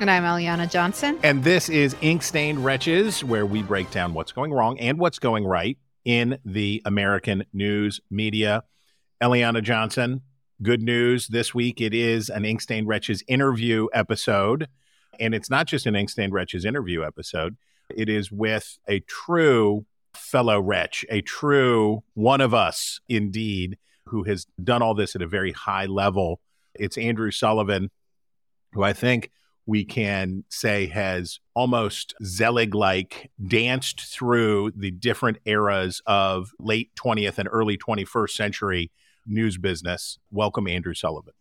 And I'm Eliana Johnson. And this is Ink Stained Wretches, where we break down what's going wrong and what's going right in the American news media. Eliana Johnson, good news this week. It is an Ink Stained Wretches interview episode. And it's not just an Ink Stained Wretches interview episode, it is with a true fellow wretch, a true one of us indeed, who has done all this at a very high level. It's Andrew Sullivan, who I think we can say has almost Zelig like danced through the different eras of late 20th and early 21st century news business. Welcome, Andrew Sullivan.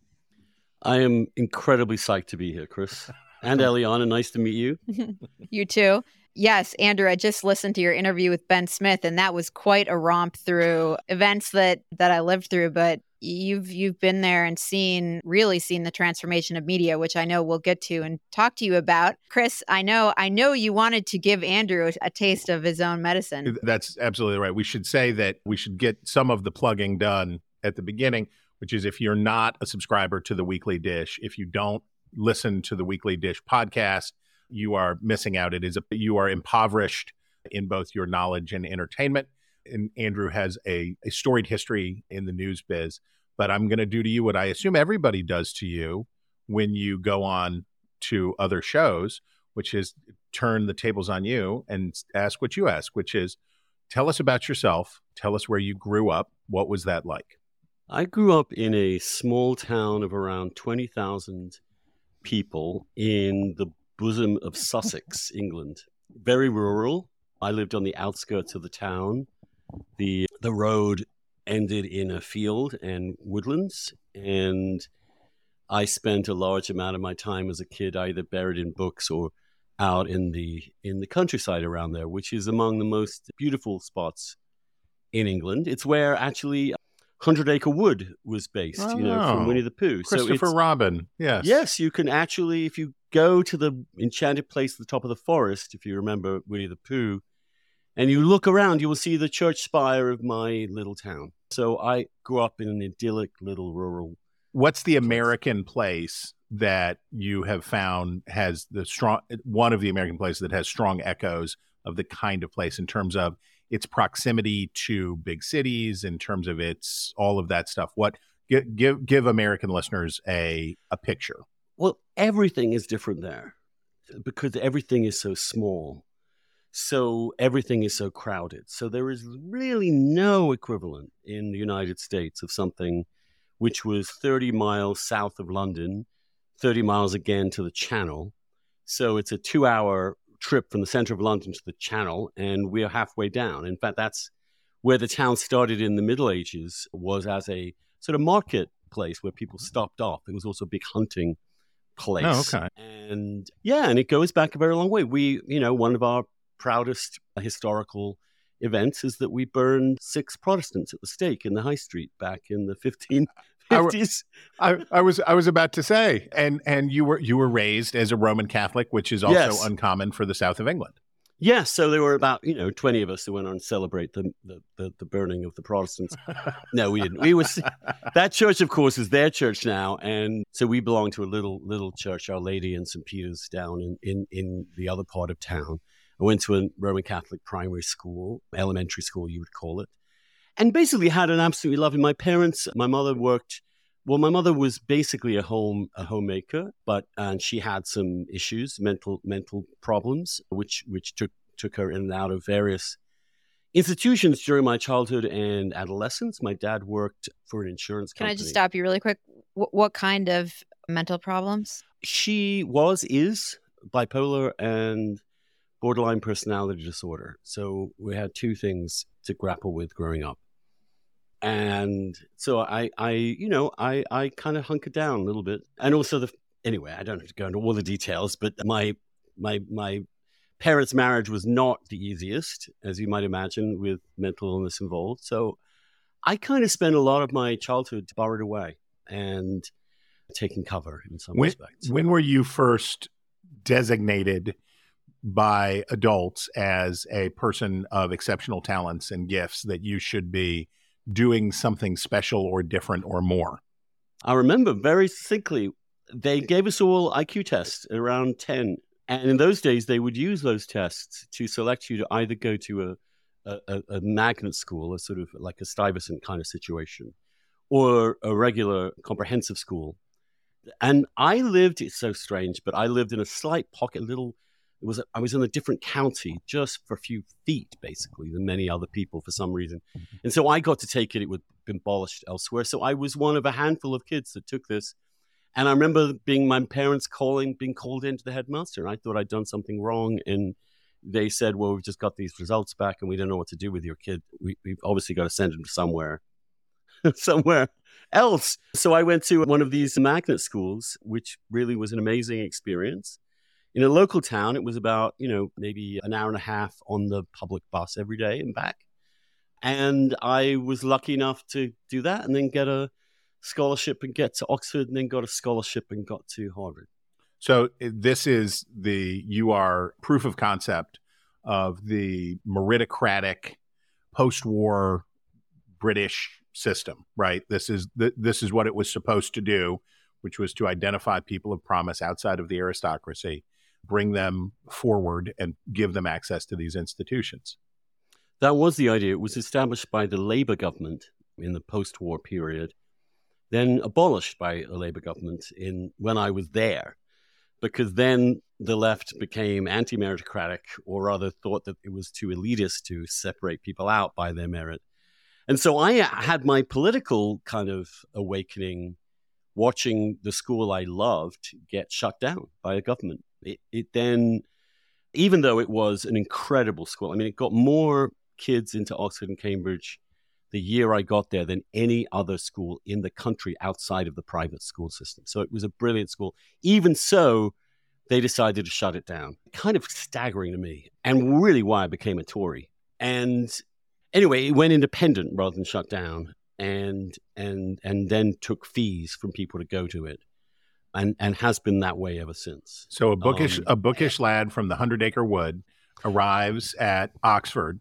I am incredibly psyched to be here, Chris. And Eliana, nice to meet you. you too. Yes, Andrew, I just listened to your interview with Ben Smith and that was quite a romp through events that that I lived through, but you've you've been there and seen really seen the transformation of media which i know we'll get to and talk to you about. Chris i know i know you wanted to give andrew a, taste of his own medicine. That's absolutely right. We should say that we should get some of the plugging done at the beginning which is if you're not a subscriber to the weekly dish if you don't listen to the weekly dish podcast you are missing out. It is a, you are impoverished in both your knowledge and entertainment and Andrew has a, a storied history in the news biz but I'm going to do to you what I assume everybody does to you when you go on to other shows, which is turn the tables on you and ask what you ask, which is tell us about yourself. Tell us where you grew up. What was that like? I grew up in a small town of around 20,000 people in the bosom of Sussex, England. Very rural. I lived on the outskirts of the town. The the road ended in a field and woodlands. And I spent a large amount of my time as a kid either buried in books or out in the in the countryside around there, which is among the most beautiful spots in England. It's where actually Hundred Acre Wood was based, oh, you know, from oh. Winnie the Pooh. Christopher so Robin, yes. Yes, you can actually, if you go to the enchanted place at the top of the forest, if you remember Winnie the Pooh, and you look around, you will see the church spire of my little town. So I grew up in an idyllic little rural. What's the American place that you have found has the strong one of the American places that has strong echoes of the kind of place in terms of its proximity to big cities, in terms of its all of that stuff? What give give, give American listeners a a picture? Well, everything is different there because everything is so small so everything is so crowded. So there is really no equivalent in the United States of something which was 30 miles south of London, 30 miles again to the Channel. So it's a two hour trip from the center of London to the Channel, and we are halfway down. In fact, that's where the town started in the Middle Ages, was as a sort of market place where people stopped off. It was also a big hunting oh, place. Oh, okay. And yeah, and it goes back a very long way. We, you know, one of our proudest historical events is that we burned six Protestants at the stake in the High Street back in the 1550s. I, I, was I was about to say, and and you were you were raised as a Roman Catholic, which is also yes. uncommon for the south of England. Yes, so there were about you know twenty of us who went on to celebrate the the, the, the burning of the Protestants. no, we didn't. We was that church, of course, is their church now, and so we belong to a little little church, Our Lady and St Peter's, down in in in the other part of town. I went to a Roman Catholic primary school, elementary school, you would call it, and basically had an absolutely lovely. My parents, my mother worked. Well, my mother was basically a home a homemaker, but and she had some issues, mental mental problems, which which took took her in and out of various institutions during my childhood and adolescence. My dad worked for an insurance company. Can I just stop you really quick? W- what kind of mental problems? She was is bipolar and borderline personality disorder. So we had two things to grapple with growing up. And so I, I, you know, I, I kind of hunkered down a little bit. And also the, anyway, I don't have to go into all the details, but my, my, my parents' marriage was not the easiest, as you might imagine, with mental illness involved. So I kind of spent a lot of my childhood borrowed away and taking cover in some When, respects. when were you first designated by adults as a person of exceptional talents and gifts that you should be doing something special or different or more? I remember very succinctly, they gave us all IQ tests around 10. And in those days, they would use those tests to select you to either go to a, a, a- a magnet school, a sort of like a Stuyvesant kind of situation, or a regular comprehensive school. And I lived, it's so strange, but I lived in a slight pocket, little, it was, I was in a different county just for a few feet, basically, than many other people for some reason. Mm-hmm. And so I got to take it. It would been abolished elsewhere. So I was one of a handful of kids that took this. And I remember being my parents calling, being called into the headmaster. And I thought I'd done something wrong. And they said, well, we've just got these results back and we don't know what to do with your kid. We, we've obviously got to send him somewhere, somewhere else. So I went to one of these magnet schools, which really was an amazing experience. In a local town, it was about, you know, maybe an hour and a half on the public bus every day and back. And I was lucky enough to do that and then get a scholarship and get to Oxford and then got a scholarship and got to Harvard. So eh, this is the you are proof of concept of the meritocratic post-war British system, right? This is th- this is what it was supposed to do, which was to identify people of promise outside of the aristocracy, bring them forward, and give them access to these institutions. That was the idea. It was established by the Labour government in the post war period, then abolished by a Labour government in when I was there. Because then the left became anti meritocratic, or rather thought that it was too elitist to separate people out by their merit. And so I uh, had my political kind of awakening watching the school I loved get shut down by a government. It, it then, even though it was an incredible school, I mean, it got more kids into Oxford and Cambridge the year I got there than any other school in the country outside of the private school system. So it was a brilliant school. Even so, they decided to shut it down. Kind of staggering to me, and really why I became a Tory. And anyway, it went independent rather than shut down, and and and then took fees from people to go to it, and and has been that way ever since. So a bookish Um, a bookish lad from the Hundred Acre Wood arrives at Oxford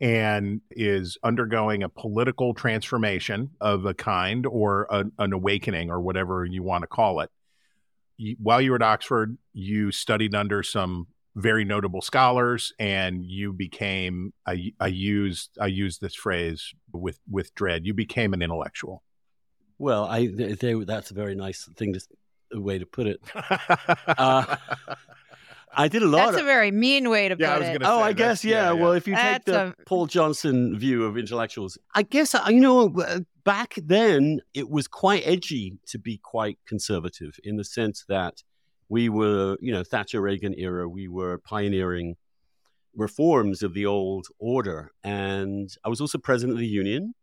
and is undergoing a political transformation of a kind or a, an awakening or whatever you want to call it. You, while you were at Oxford, you studied under some very notable scholars, and you became. I, I use I use this phrase with with dread. You became an intellectual. Well, I they, they, that's a very nice thing to a way to put it. Uh, I did a lot. That's of, a very mean way to Yeah, I put was it. gonna Oh, I that's- guess yeah. yeah, yeah. Well, if you That's take the a- Paul Johnson view of intellectuals, I guess uh, you know uh, back then it was quite edgy to be quite conservative in the sense that we were, you know, Thatcher Reagan era. We were pioneering reforms of the old order, and I was also president of the union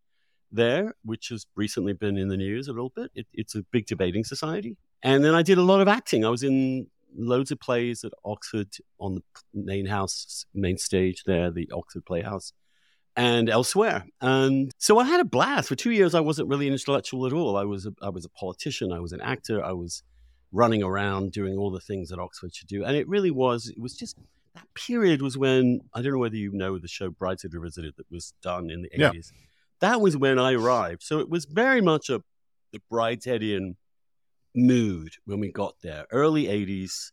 there, which has recently been in the news a little bit. It, it's a big debating society, and then I did a lot of acting. I was in loads of plays at Oxford on the main house, main stage there, the Oxford Playhouse, and elsewhere. And so I had a blast. For two years, I wasn't really an intellectual at all. I was a, I was a politician. I was an actor. I was running around doing all the things that Oxford should do. And it really was. It was just that period was when I don't know whether you know the show Brideshead Revisited that was done in the Yeah. eighties. That was when I arrived. So it was very much a the Bridesheadian mood when we got there. Early 80s,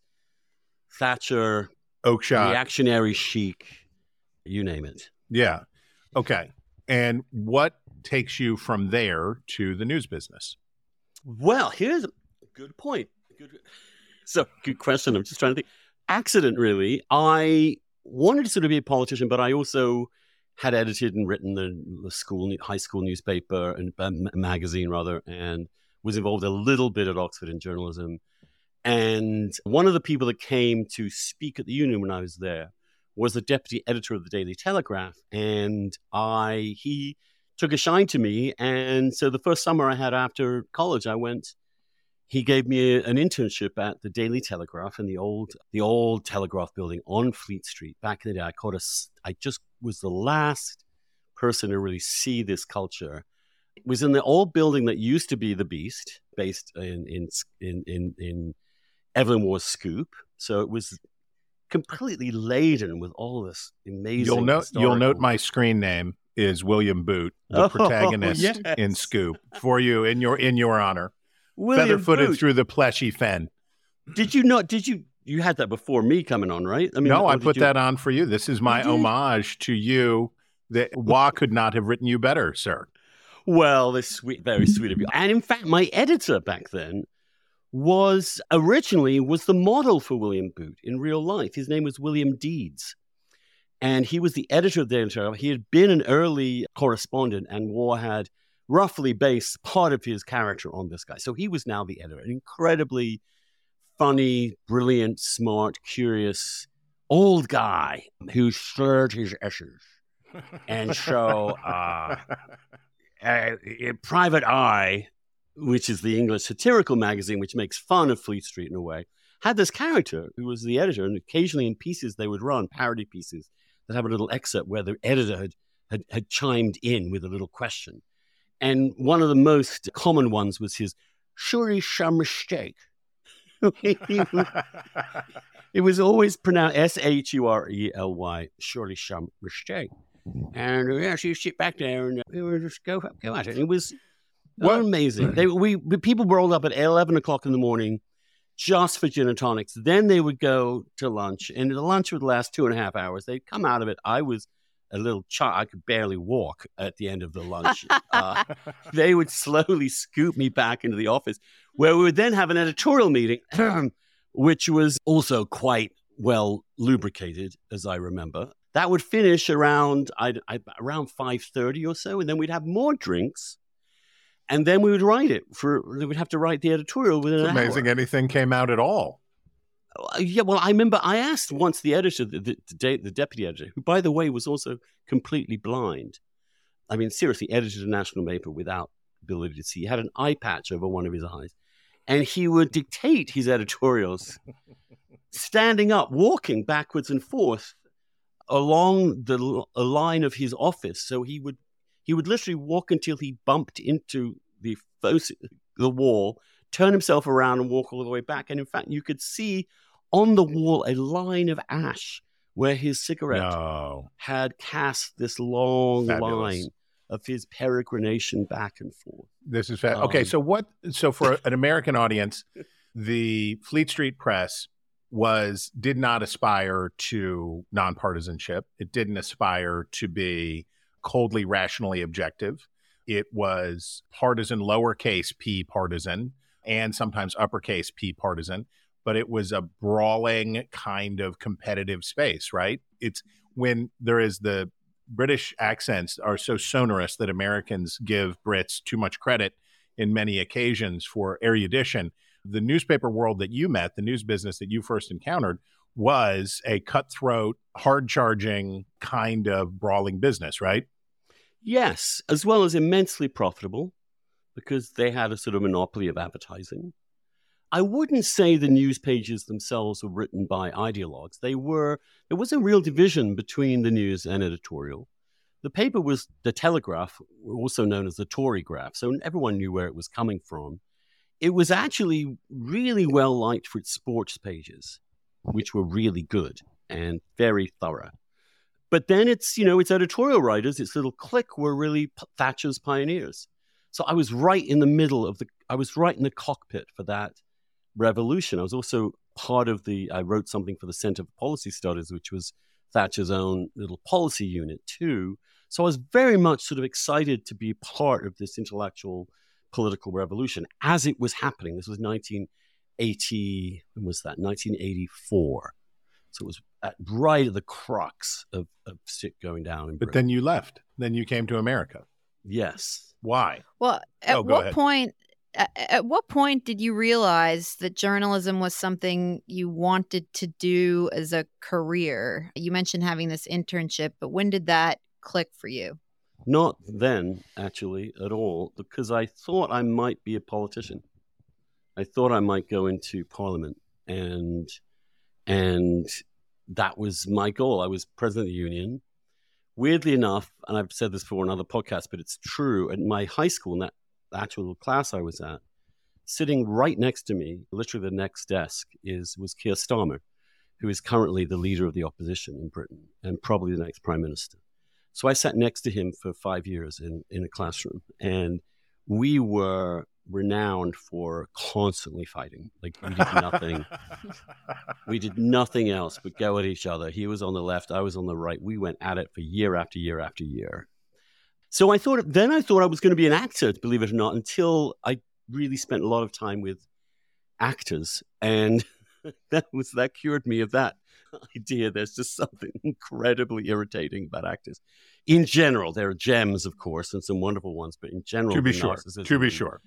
Thatcher, Oakeshott. reactionary chic, you name it. Yeah. Okay. And what takes you from there to the news business? Well, here's a good point. Good, so, good question. I'm just trying to think. Accident, really. I wanted to sort of be a politician, but I also had edited and written the, the school, high school newspaper and uh, magazine, rather, and was involved a little bit at Oxford in journalism. And one of the people that came to speak at the union when I was there was the deputy editor of the Daily Telegraph, and I he took a shine to me. And so the first summer I had after college, I went. he gave me a, an internship at the Daily Telegraph in the old the old Telegraph building on Fleet Street. Back in the day, I caught a, I just was the last person to really see this culture. It was in the old building that used to be the Beast, based in in in in, in Evelyn Waugh's Scoop. So it was completely laden with all this amazing. You'll note you'll note my screen name is William Boot, the Oh, protagonist yes. in Scoop, for you in your in your honor. William Boot. through the pleshy fen. Did you not? Did you? You had that before me coming on, right? I mean, no, I put you- that on for you. This is my homage to you. That Waugh could not have written you better, sir. Well, this sweet, very sweet of you. And in fact, my editor back then was originally was the model for William Boot in real life. His name was William Deedes. And he was the editor of the Daily He had been an early correspondent, and Waugh had roughly based part of his character on this guy. So he was now the editor, an incredibly funny, brilliant, smart, curious old guy who slurred his S's. And so, uh, uh, Private Eye, which is the English satirical magazine, which makes fun of Fleet Street in a way, had this character who was the editor, and occasionally in pieces they would run parody pieces that have a little excerpt where the editor had, had, had chimed in with a little question. And one of the most common ones was his surely some mistake. it was always pronounced S H U R E L Y, surely some mistake. And yeah, you sit back there and we would just go go at it. It was well amazing. They, we we- people rolled up at eleven o'clock in the morning just for gin and tonics. Then they would go to lunch, and the lunch would last two and a half hours. They'd come out of it. I was a little child; I could barely walk at the end of the lunch. uh, they would slowly scoop me back into the office, where we would then have an editorial meeting, which was also quite well lubricated, as I remember. That would finish around I'd, I, around five thirty or so, and then we'd have more drinks, and then we would write it for. We would have to write the editorial within It's an amazing hour. anything came out at all. Uh, Yeah, well, I remember I asked once the editor, the, the, the the deputy editor, who, by the way, was also completely blind. I mean, seriously, edited a national paper without ability to see. He had an eye patch over one of his eyes, and he would dictate his editorials standing up, walking backwards and forth along the line of his office. So he would he would literally walk until he bumped into the the wall, turn himself around and walk all the way back. And in fact, you could see on the wall a line of ash where his cigarette No. had cast this long Fabulous. line of his peregrination back and forth. This is fa- okay. Um, So what? So for an American audience, the Fleet Street Press was did not aspire to nonpartisanship. It didn't aspire to be coldly rationally objective. It was partisan, lowercase p partisan, and sometimes uppercase p partisan. But it was a brawling kind of competitive space, right? It's when there is the British accents are so sonorous that Americans give Brits too much credit in many occasions for erudition. The newspaper world that you met, the news business that you first encountered, was a cutthroat, hard charging kind of brawling business, right? Yes, as well as immensely profitable because they had a sort of monopoly of advertising. I wouldn't say the news pages themselves were written by ideologues. They were, there was a real division between the news and editorial. The paper was the Telegraph, also known as the Tory Graph, so everyone knew where it was coming from. It was actually really well liked for its sports pages, which were really good and very thorough. But then it's, you know, its editorial writers, its little clique were really Thatcher's pioneers. So I was right in the middle of the, I was right in the cockpit for that revolution. I was also part of the, I wrote something for the Center for Policy Studies, which was Thatcher's own little policy unit too. So I was very much sort of excited to be part of this intellectual political revolution as it was happening. This was 1980, when was that? 1984. So it was at, right at the crux of, of shit going down in But then you left. Then you came to America. yes. Why? Well, at Oh, what ahead. point? At, at what point did you realize that journalism was something you wanted to do as a career? You mentioned having this internship, but when did that click for you? Not then, actually, at all, because I thought I might be a politician. I thought I might go into Parliament, and and that was my goal. I was president of the union. Weirdly enough, and I've said this before on other podcasts, but it's true. At my high school, in that actual class I was at, sitting right next to me, literally the next desk, is was Keir Starmer, who is currently the leader of the opposition in Britain and probably the next prime minister. So I sat next to him for five years in, in a classroom, and we were renowned for constantly fighting. Like we did nothing. we did nothing else but go at each other. He was on the left, I was on the right. We went at it for year after year after year. So I thought then I thought I was going to be an actor, believe it or not, until I really spent a lot of time with actors and that was that cured me of that idea. There's just something incredibly irritating about actors. In general, there are gems, of course, and some wonderful ones, but in general, to be sure, to be sure.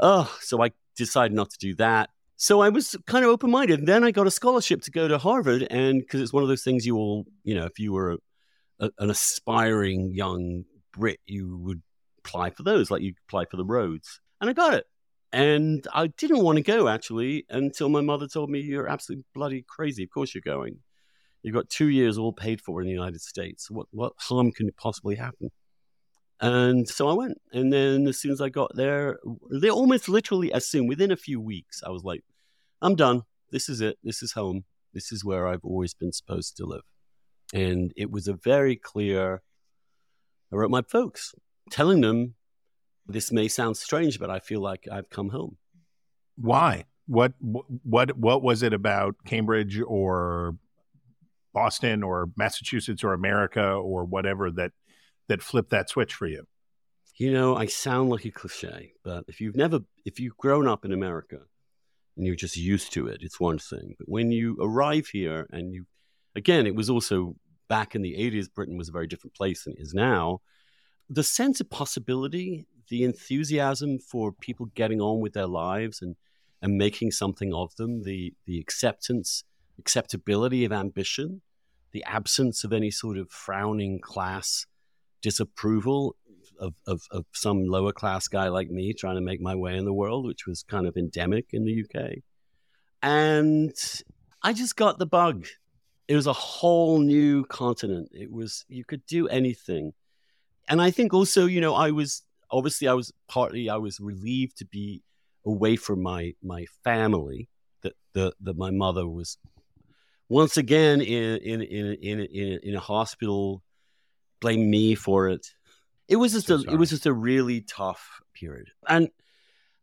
Oh, so I decided not to do that. So I was kind of open minded. Then I got a scholarship to go to Harvard, and because it's one of those things you all, you know, if you were a, an aspiring young Brit, you would apply for those, like you apply for the Rhodes. And I got it. And I didn't want to go actually until my mother told me, You're absolutely bloody crazy. Of course you're going. You've got two years all paid for in the United States. What, what harm can possibly happen? And so I went. And then as soon as I got there, they almost literally, as soon within a few weeks, I was like, I'm done. This is it. This is home. This is where I've always been supposed to live. And it was a very clear, I wrote my folks telling them, this may sound strange, but I feel like I've come home. Why? What what what was it about Cambridge or Boston or Massachusetts or America or whatever that that flipped that switch for you? You know, I sound like a cliche, but if you've never, if you've grown up in America and you're just used to it, it's one thing. But when you arrive here and you, again, it was also back in the 80s, Britain was a very different place than it is now. The sense of possibility, the enthusiasm for people getting on with their lives and, and making something of them, the, the acceptance, acceptability of ambition, the absence of any sort of frowning class disapproval of, of, of some lower class guy like me trying to make my way in the world, which was kind of endemic in the UK. And I just got the bug. It was a whole new continent. It was, you could do anything. And I think also, you know, I was obviously, I was partly, I was relieved to be away from my, my family, that, the, that my mother was once again in, in, in, in, in, in a hospital blame me for it. It was just So a sorry. it was just a really tough period. And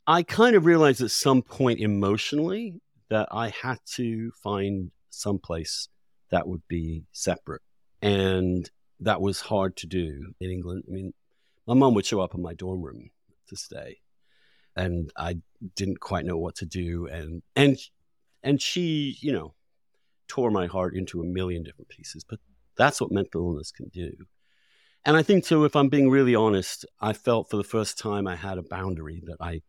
I kind of realized at some point emotionally that I had to find some place that would be separate. And that was hard to do in England. I mean, my mom would show up in my dorm room to stay. And I didn't quite know what to do. And and and she, you know, tore my heart into a million different pieces. But that's what mental illness can do. And I think, too, if I'm being really honest, I felt for the first time I had a boundary that I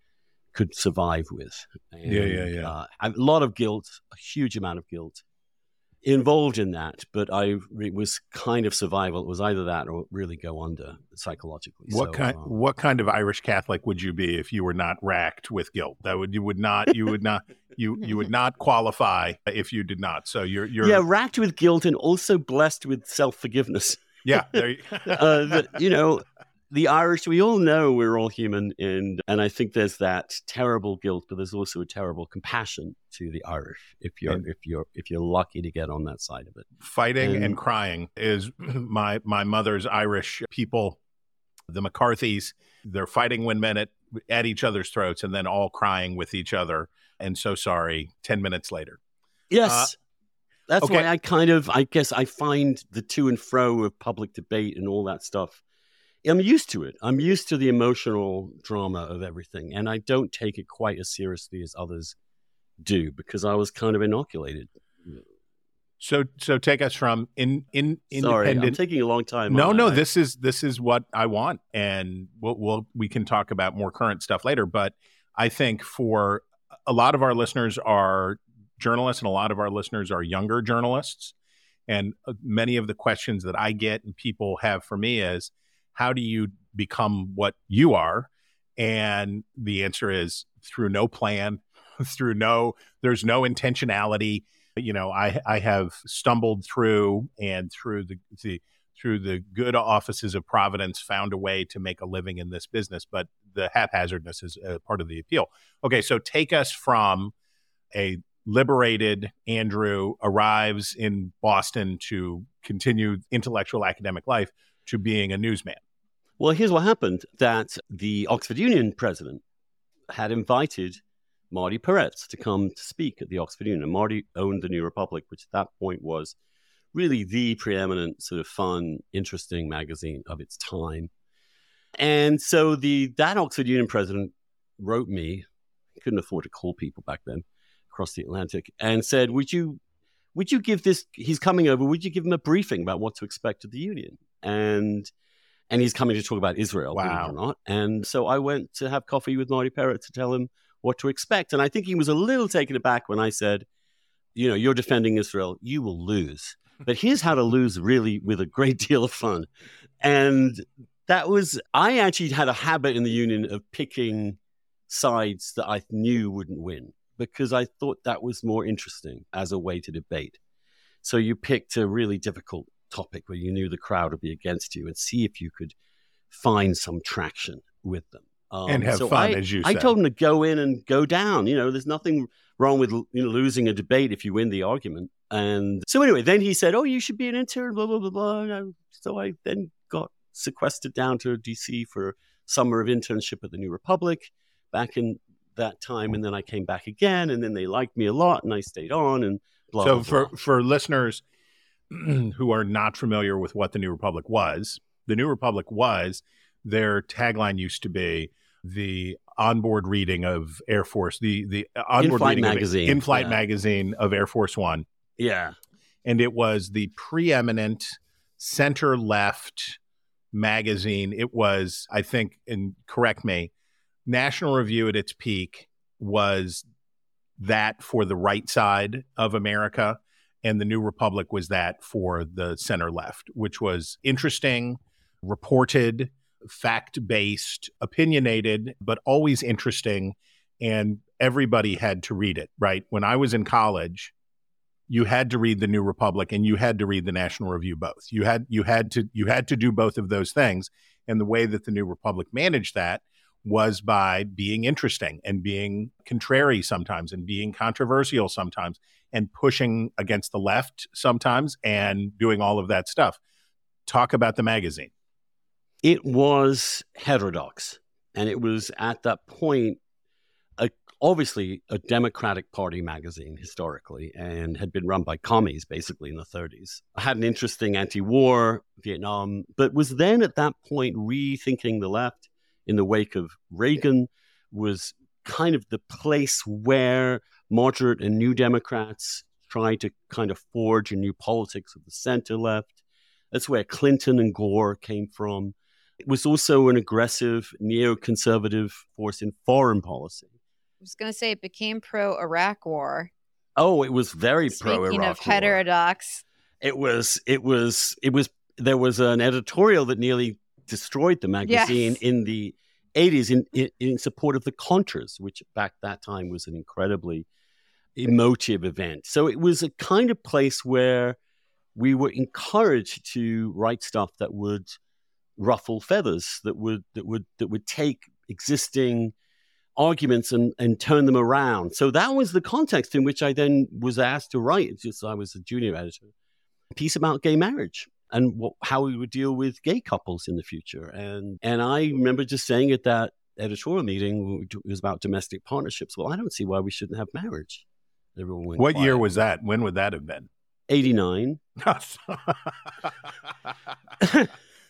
could survive with. And, Yeah, yeah, yeah. Uh, a lot of guilt, a huge amount of guilt involved in that, but I it was kind of survival. It was either that or really go under psychologically. What So, kind um, what kind of Irish Catholic would you be if you were not racked with guilt? That would you would not you would not you you would not qualify if you did not. So you're you're yeah, racked with guilt and also blessed with self forgiveness. yeah, there you, uh, that, you know, the Irish, we all know we're all human, and and I think there's that terrible guilt, but there's also a terrible compassion to the Irish if you're And- if you're if you're lucky to get on that side of it. fighting and, And- crying is my my mother's Irish people, the McCarthys. They're fighting one minute at each other's throats and then all crying with each other and so sorry. Ten minutes later, Yes. Uh, That's okay. why I kind of, I guess, I find the to and fro of public debate and all that stuff. I'm used to it. I'm used to the emotional drama of everything, and I don't take it quite as seriously as others do because I was kind of inoculated. so so take us from in in Sorry, I'm taking a long time. no, no. I- this is this is what I want, and we'll, we'll we can talk about more current stuff later. But I think for a lot of our listeners are journalists, and a lot of our listeners are younger journalists, and uh, many of the questions that I get and people have for me is, how do you become what you are? And the answer is through no plan, through no there's no intentionality. You know, I I have stumbled through and through the, the through the good offices of Providence found a way to make a living in this business, but the haphazardness is part of the appeal. Okay, so take us from a liberated Andrew arrives in Boston to continue intellectual academic life to being a newsman. Well, here's what happened that the Oxford Union president had invited Marty Peretz to come to speak at the Oxford Union. Marty owned the New Republic, which at that point was really the preeminent sort of fun, interesting magazine of its time. And so the that Oxford Union president wrote me, couldn't afford to call people back then across the Atlantic, and said, Would you would you give this he's coming over, would you give him a briefing about what to expect of the union? And and he's coming to talk about Israel, wow. or not. And so I went to have coffee with Marty Peretz to tell him what to expect. And I think he was a little taken aback when I said, you know, you're defending Israel, you will lose. But here's how to lose really with a great deal of fun. And that was, I actually had a habit in the union of picking sides that I knew wouldn't win because I thought that was more interesting as a way to debate. So you picked a really difficult topic where you knew the crowd would be against you and see if you could find some traction with them. Um, and have so fun, I, as you I said. told them to go in and go down. You know, there's nothing wrong with you know, losing a debate if you win the argument. And so anyway, then he said, "Oh, you should be an intern." Blah blah blah blah. So I then got sequestered down to DC for summer of internship at the New Republic back in that time, and then I came back again, and then they liked me a lot, and I stayed on. And blah, so blah, for blah. for listeners who are not familiar with what the New Republic was, the New Republic was their tagline used to be the onboard reading of Air Force, the the onboard In-flight reading magazine. in flight Yeah. magazine of Air Force One, yeah, and it was the preeminent center left magazine. It was, I think, and correct me, National Review at its peak was that for the right side of America, and the New Republic was that for the center left, which was interesting, reported, fact based, opinionated, but always interesting. And everybody had to read it, right? When I was in college, you had to read the New Republic and you had to read the National Review both. You had you had to you had to do both of those things. And the way that the New Republic managed that was by being interesting and being contrary sometimes and being controversial sometimes and pushing against the left sometimes and doing all of that stuff. Talk about the magazine. it was heterodox, and it was at that point a, obviously a Democratic Party magazine historically, and had been run by commies basically in the 30s. I Had an interesting anti-war Vietnam, but was then at that point rethinking the left in the wake of Reagan. Was kind of the place where moderate and new Democrats tried to kind of forge a new politics of the center left. That's where Clinton and Gore came from. It was also an aggressive neoconservative force in foreign policy. I was going to say it became pro Iraq war. Oh, it was very pro Iraq. Speaking of heterodox, It was it was it was there was an editorial that nearly destroyed the magazine Yes. in the 80s in, in in support of the Contras, which back that time was an incredibly emotive event. So it was a kind of place where we were encouraged to write stuff that would ruffle feathers, that would that would that would take existing arguments and, and turn them around. So that was the context in which I then was asked to write. It's just I was a junior editor, a piece about gay marriage and what, how we would deal with gay couples in the future. And and I remember just saying at that editorial meeting, it was about domestic partnerships. Well, I don't see why we shouldn't have marriage. Everyone went What year was that? When would that have been? 89.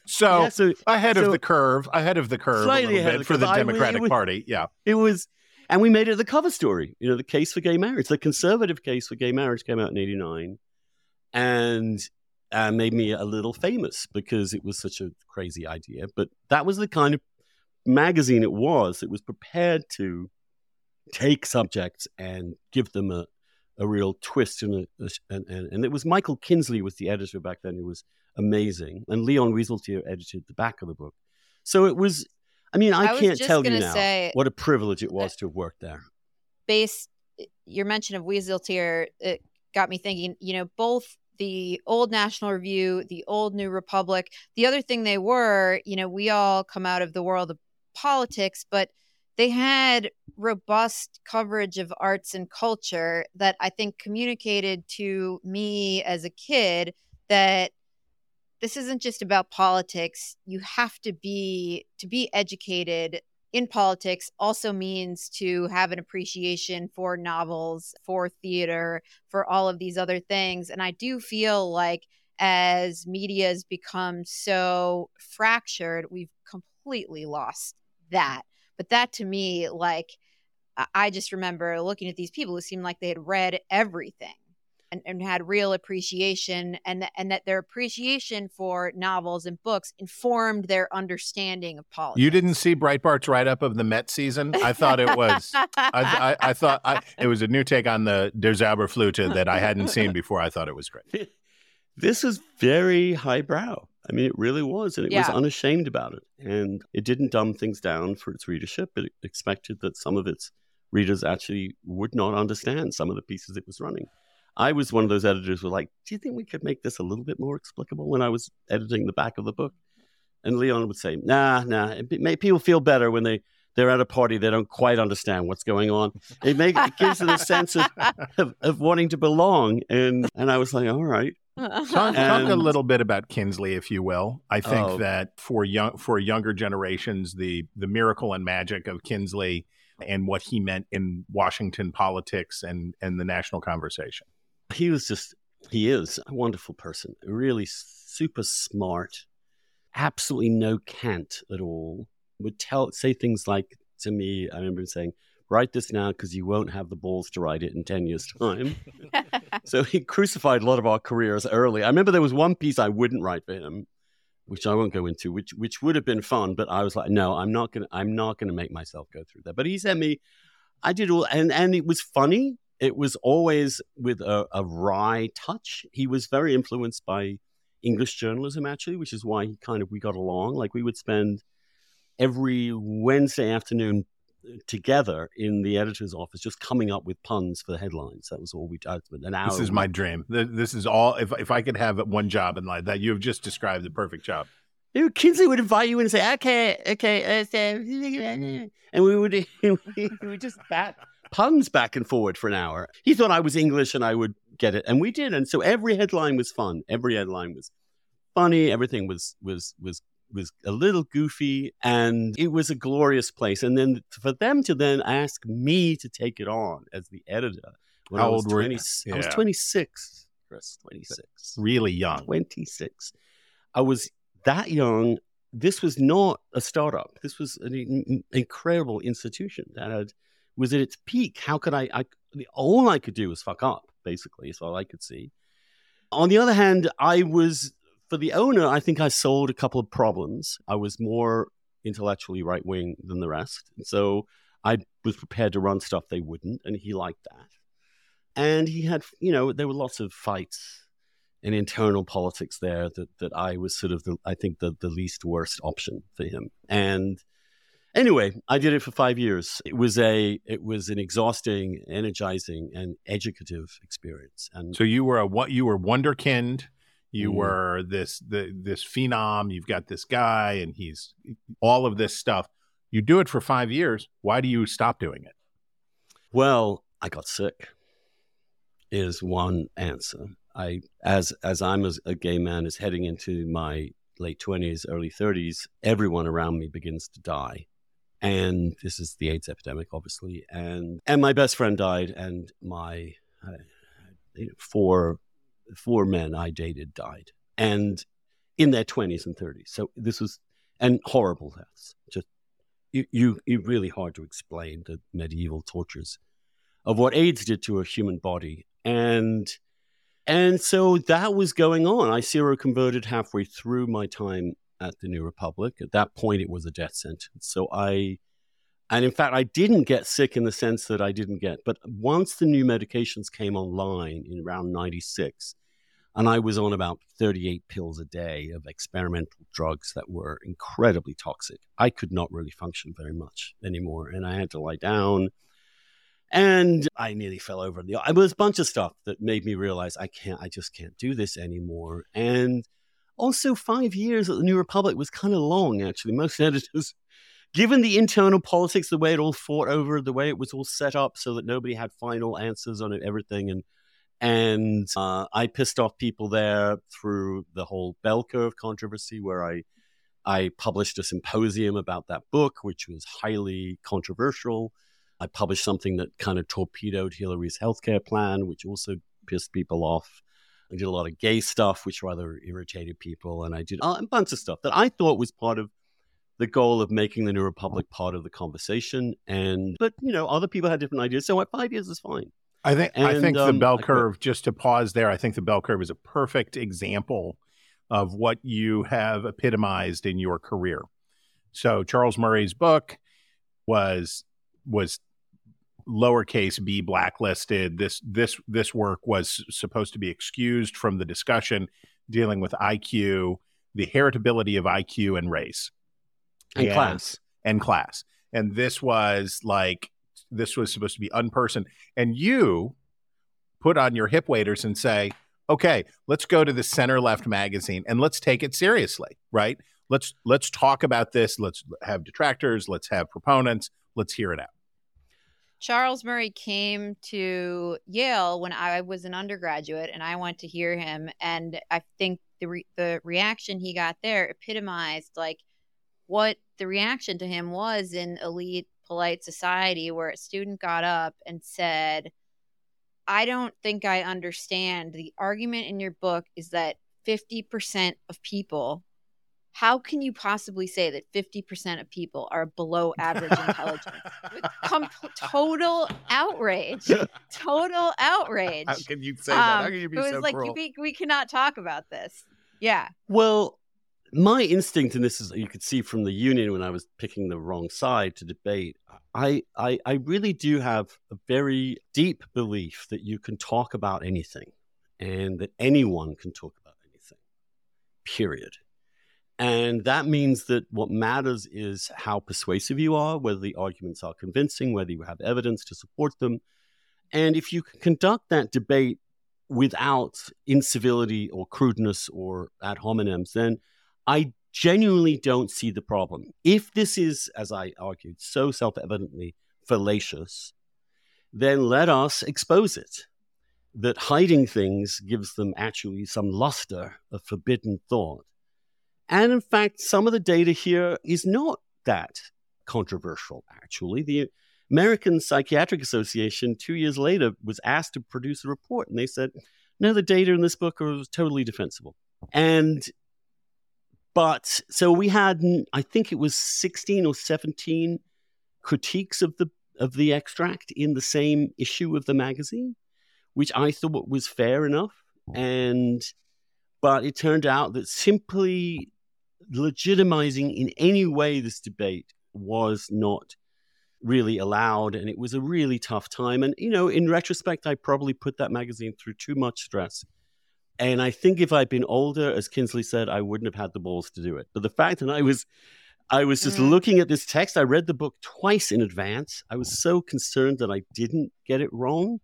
so, Yeah, so ahead so- of the curve, ahead of the curve a Slightly little ahead bit of the for the. I- Democratic was- Party. Yeah. it was and we made it the cover story you know the case for gay marriage the conservative case for gay marriage came out in 89 and uh, made me a little famous because it was such a crazy idea but that was the kind of magazine it was it was prepared to take subjects and give them a, a real twist and, a, and, and, it was michael kinsley was the editor back then who was amazing and leon wieseltier edited the back of the book. So it was i mean i, I can't tell you now say- what a privilege it was to have worked there. Based your mention of Wieseltier it got me thinking, you know, both the old National Review, the old New Republic, the other thing they were, you know, we all come out of the world of politics, but they had robust coverage of arts and culture that I think communicated to me as a kid that this isn't just about politics. You have to be to be educated in politics also means to have an appreciation for novels, for theater, for all of these other things. And I do feel like as media has become so fractured, we've completely lost that. But that to me, like, I just remember looking at these people who seemed like they had read everything and, and had real appreciation and th- and that their appreciation for novels and books informed their understanding of politics. You didn't see Breitbart's write up of the Met season? I thought it was. I, I, I, thought I, it was a new take on the Der Zauberflöte that I hadn't seen before. I thought it was great. This is very highbrow. I mean, it really was, and it Yeah. was unashamed about it. And it didn't dumb things down for its readership. It expected that some of its readers actually would not understand some of the pieces it was running. I was one of those editors who were like, "Do you think we could make this a little bit more explicable?" When I was editing the back of the book, and Leon would say, "Nah, nah. It make people feel better when they they're at a party they don't quite understand what's going on. It makes it gives them a sense of, of of wanting to belong." And and I was like, "All right." Talk, talk a little bit about Kinsley, if you will. I think Oh. that for young for younger generations, the the miracle and magic of Kinsley and what he meant in Washington politics and and the national conversation. he was just he is a wonderful person really super smart absolutely no cant at all would tell say things like to me i remember him saying write this now because you won't have the balls to write it in 10 years time so he crucified a lot of our careers early i remember there was one piece i wouldn't write for him which i won't go into which which would have been fun but i was like no i'm not gonna i'm not gonna make myself go through that but he sent me i did all and and it was funny it was always with a, a wry touch. He was very influenced by English journalism, actually, which is why he kind of we got along. Like we would spend every Wednesday afternoon together in the editor's office, just coming up with puns for the headlines. That was all we did. An hour. This is my dream. This is all. If if I could have one job in life, that you have just described the perfect job. Know, Kinsley would invite you in and say, "Okay, okay," uh, and we would we would just bat puns back and forward for an hour. He thought I was English and I would get it, and we did. And so every headline was fun. Every headline was funny. Everything was was was was a little goofy, and it was a glorious place. And then for them to then ask me to take it on as the editor, when How I was old were you? 20 I was twenty six. Chris, twenty six. Really young. 26. I was that young. This was not a startup. This was an incredible institution that had was at its peak. How could I, I? All I could do was fuck up. Basically, is all I could see. On the other hand, I was for the owner. I think I sold a couple of problems. I was more intellectually right wing than the rest, so I was prepared to run stuff they wouldn't, and he liked that. And he had, you know, there were lots of fights and internal politics there that that I was sort of the I think the the least worst option for him. And anyway, I did it for five years. It was a it was an exhausting, energizing, and educative experience. And So you were a what? You were wonderkind. You Mm. were this the this phenom. You've got this guy, and he's all of this stuff. You do it for five years. Why do you stop doing it? Well, I got sick. Is one answer. I as as I'm as a gay man is heading into my late twenties, early thirties, everyone around me begins to die. And this is the AIDS epidemic, obviously. And and my best friend died, and my uh, four four men I dated died, and in their twenties and thirties. So this was and horrible deaths. Just you, you, really hard to explain the medieval tortures of what AIDS did to a human body. And and so that was going on. I seroconverted halfway through my time at the New Republic. At that point, it was a death sentence. So I, and in fact, I didn't get sick in the sense that I didn't get, but once the new medications came online in around 96, and I was on about 38 pills a day of experimental drugs that were incredibly toxic, I could not really function very much anymore. And I had to lie down. And I nearly fell over the. It was a bunch of stuff that made me realize I can't. I just can't do this anymore. And also, five years at the New Republic was kind of long. Actually, most editors, given the internal politics, the way it all fought over, the way it was all set up, so that nobody had final answers on everything, and and uh, I pissed off people there through the whole bell curve controversy, where I I published a symposium about that book, which was highly controversial. I published something that kind of torpedoed Hillary's healthcare plan, which also pissed people off. I did a lot of gay stuff, which rather irritated people, and I did a bunch of stuff that I thought was part of the goal of making the New Republic part of the conversation. And but you know, other people had different ideas. So what five years is fine. I think I And, think the um, bell curve. Just to pause there, I think the bell curve is a perfect example of what you have epitomized in your career. So Charles Murray's book was was lowercase b blacklisted. This this this work was supposed to be excused from the discussion dealing with IQ, the heritability of IQ and race And class. and class. And this was like this was supposed to be unperson. And you put on your hip waders and say, okay, let's go to the center left magazine and let's take it seriously, right? Let's let's talk about this. Let's have detractors. Let's have proponents. Let's hear it out. Charles Murray came to Yale when I was an undergraduate, and I went to hear him. And I think the re- the reaction he got there epitomized like what the reaction to him was in elite polite society, where a student got up and said, "I don't think I understand. The argument in your book is that fifty percent of people." How can you possibly say that 50% of people are below average intelligence? With com- total outrage. Total outrage. How can you say that? Um, it was like we, we cannot talk about this. Yeah. Well, my instinct, and this is you could see from the union when I was picking the wrong side to debate. I, I, I really do have a very deep belief that you can talk about anything, and that anyone can talk about anything. Period. And that means that what matters is how persuasive you are, whether the arguments are convincing, whether you have evidence to support them. And if you can conduct that debate without incivility or crudeness or ad hominems, then I genuinely don't see the problem. If this is, as I argued, so self evidently fallacious, then let us expose it. That hiding things gives them actually some luster of forbidden thought. And in fact, some of the data here is not that controversial, actually. The American Psychiatric Association, two years later, was asked to produce a report, and they said, no, the data in this book are totally defensible. And, but, so we had, I think it was 16 or 17 critiques of the of the extract in the same issue of the magazine, which I thought was fair enough. Mm. And but it turned out that simply legitimizing in any way this debate was not really allowed. And it was a really tough time. And you know in retrospect i probably put that magazine through too much stress and i think if i'd been older as kinsley said i wouldn't have had the balls to do it. But the fact that i was i was just Mhm. looking at this text i read the book twice in advance. I was so concerned that i didn't get it wrong.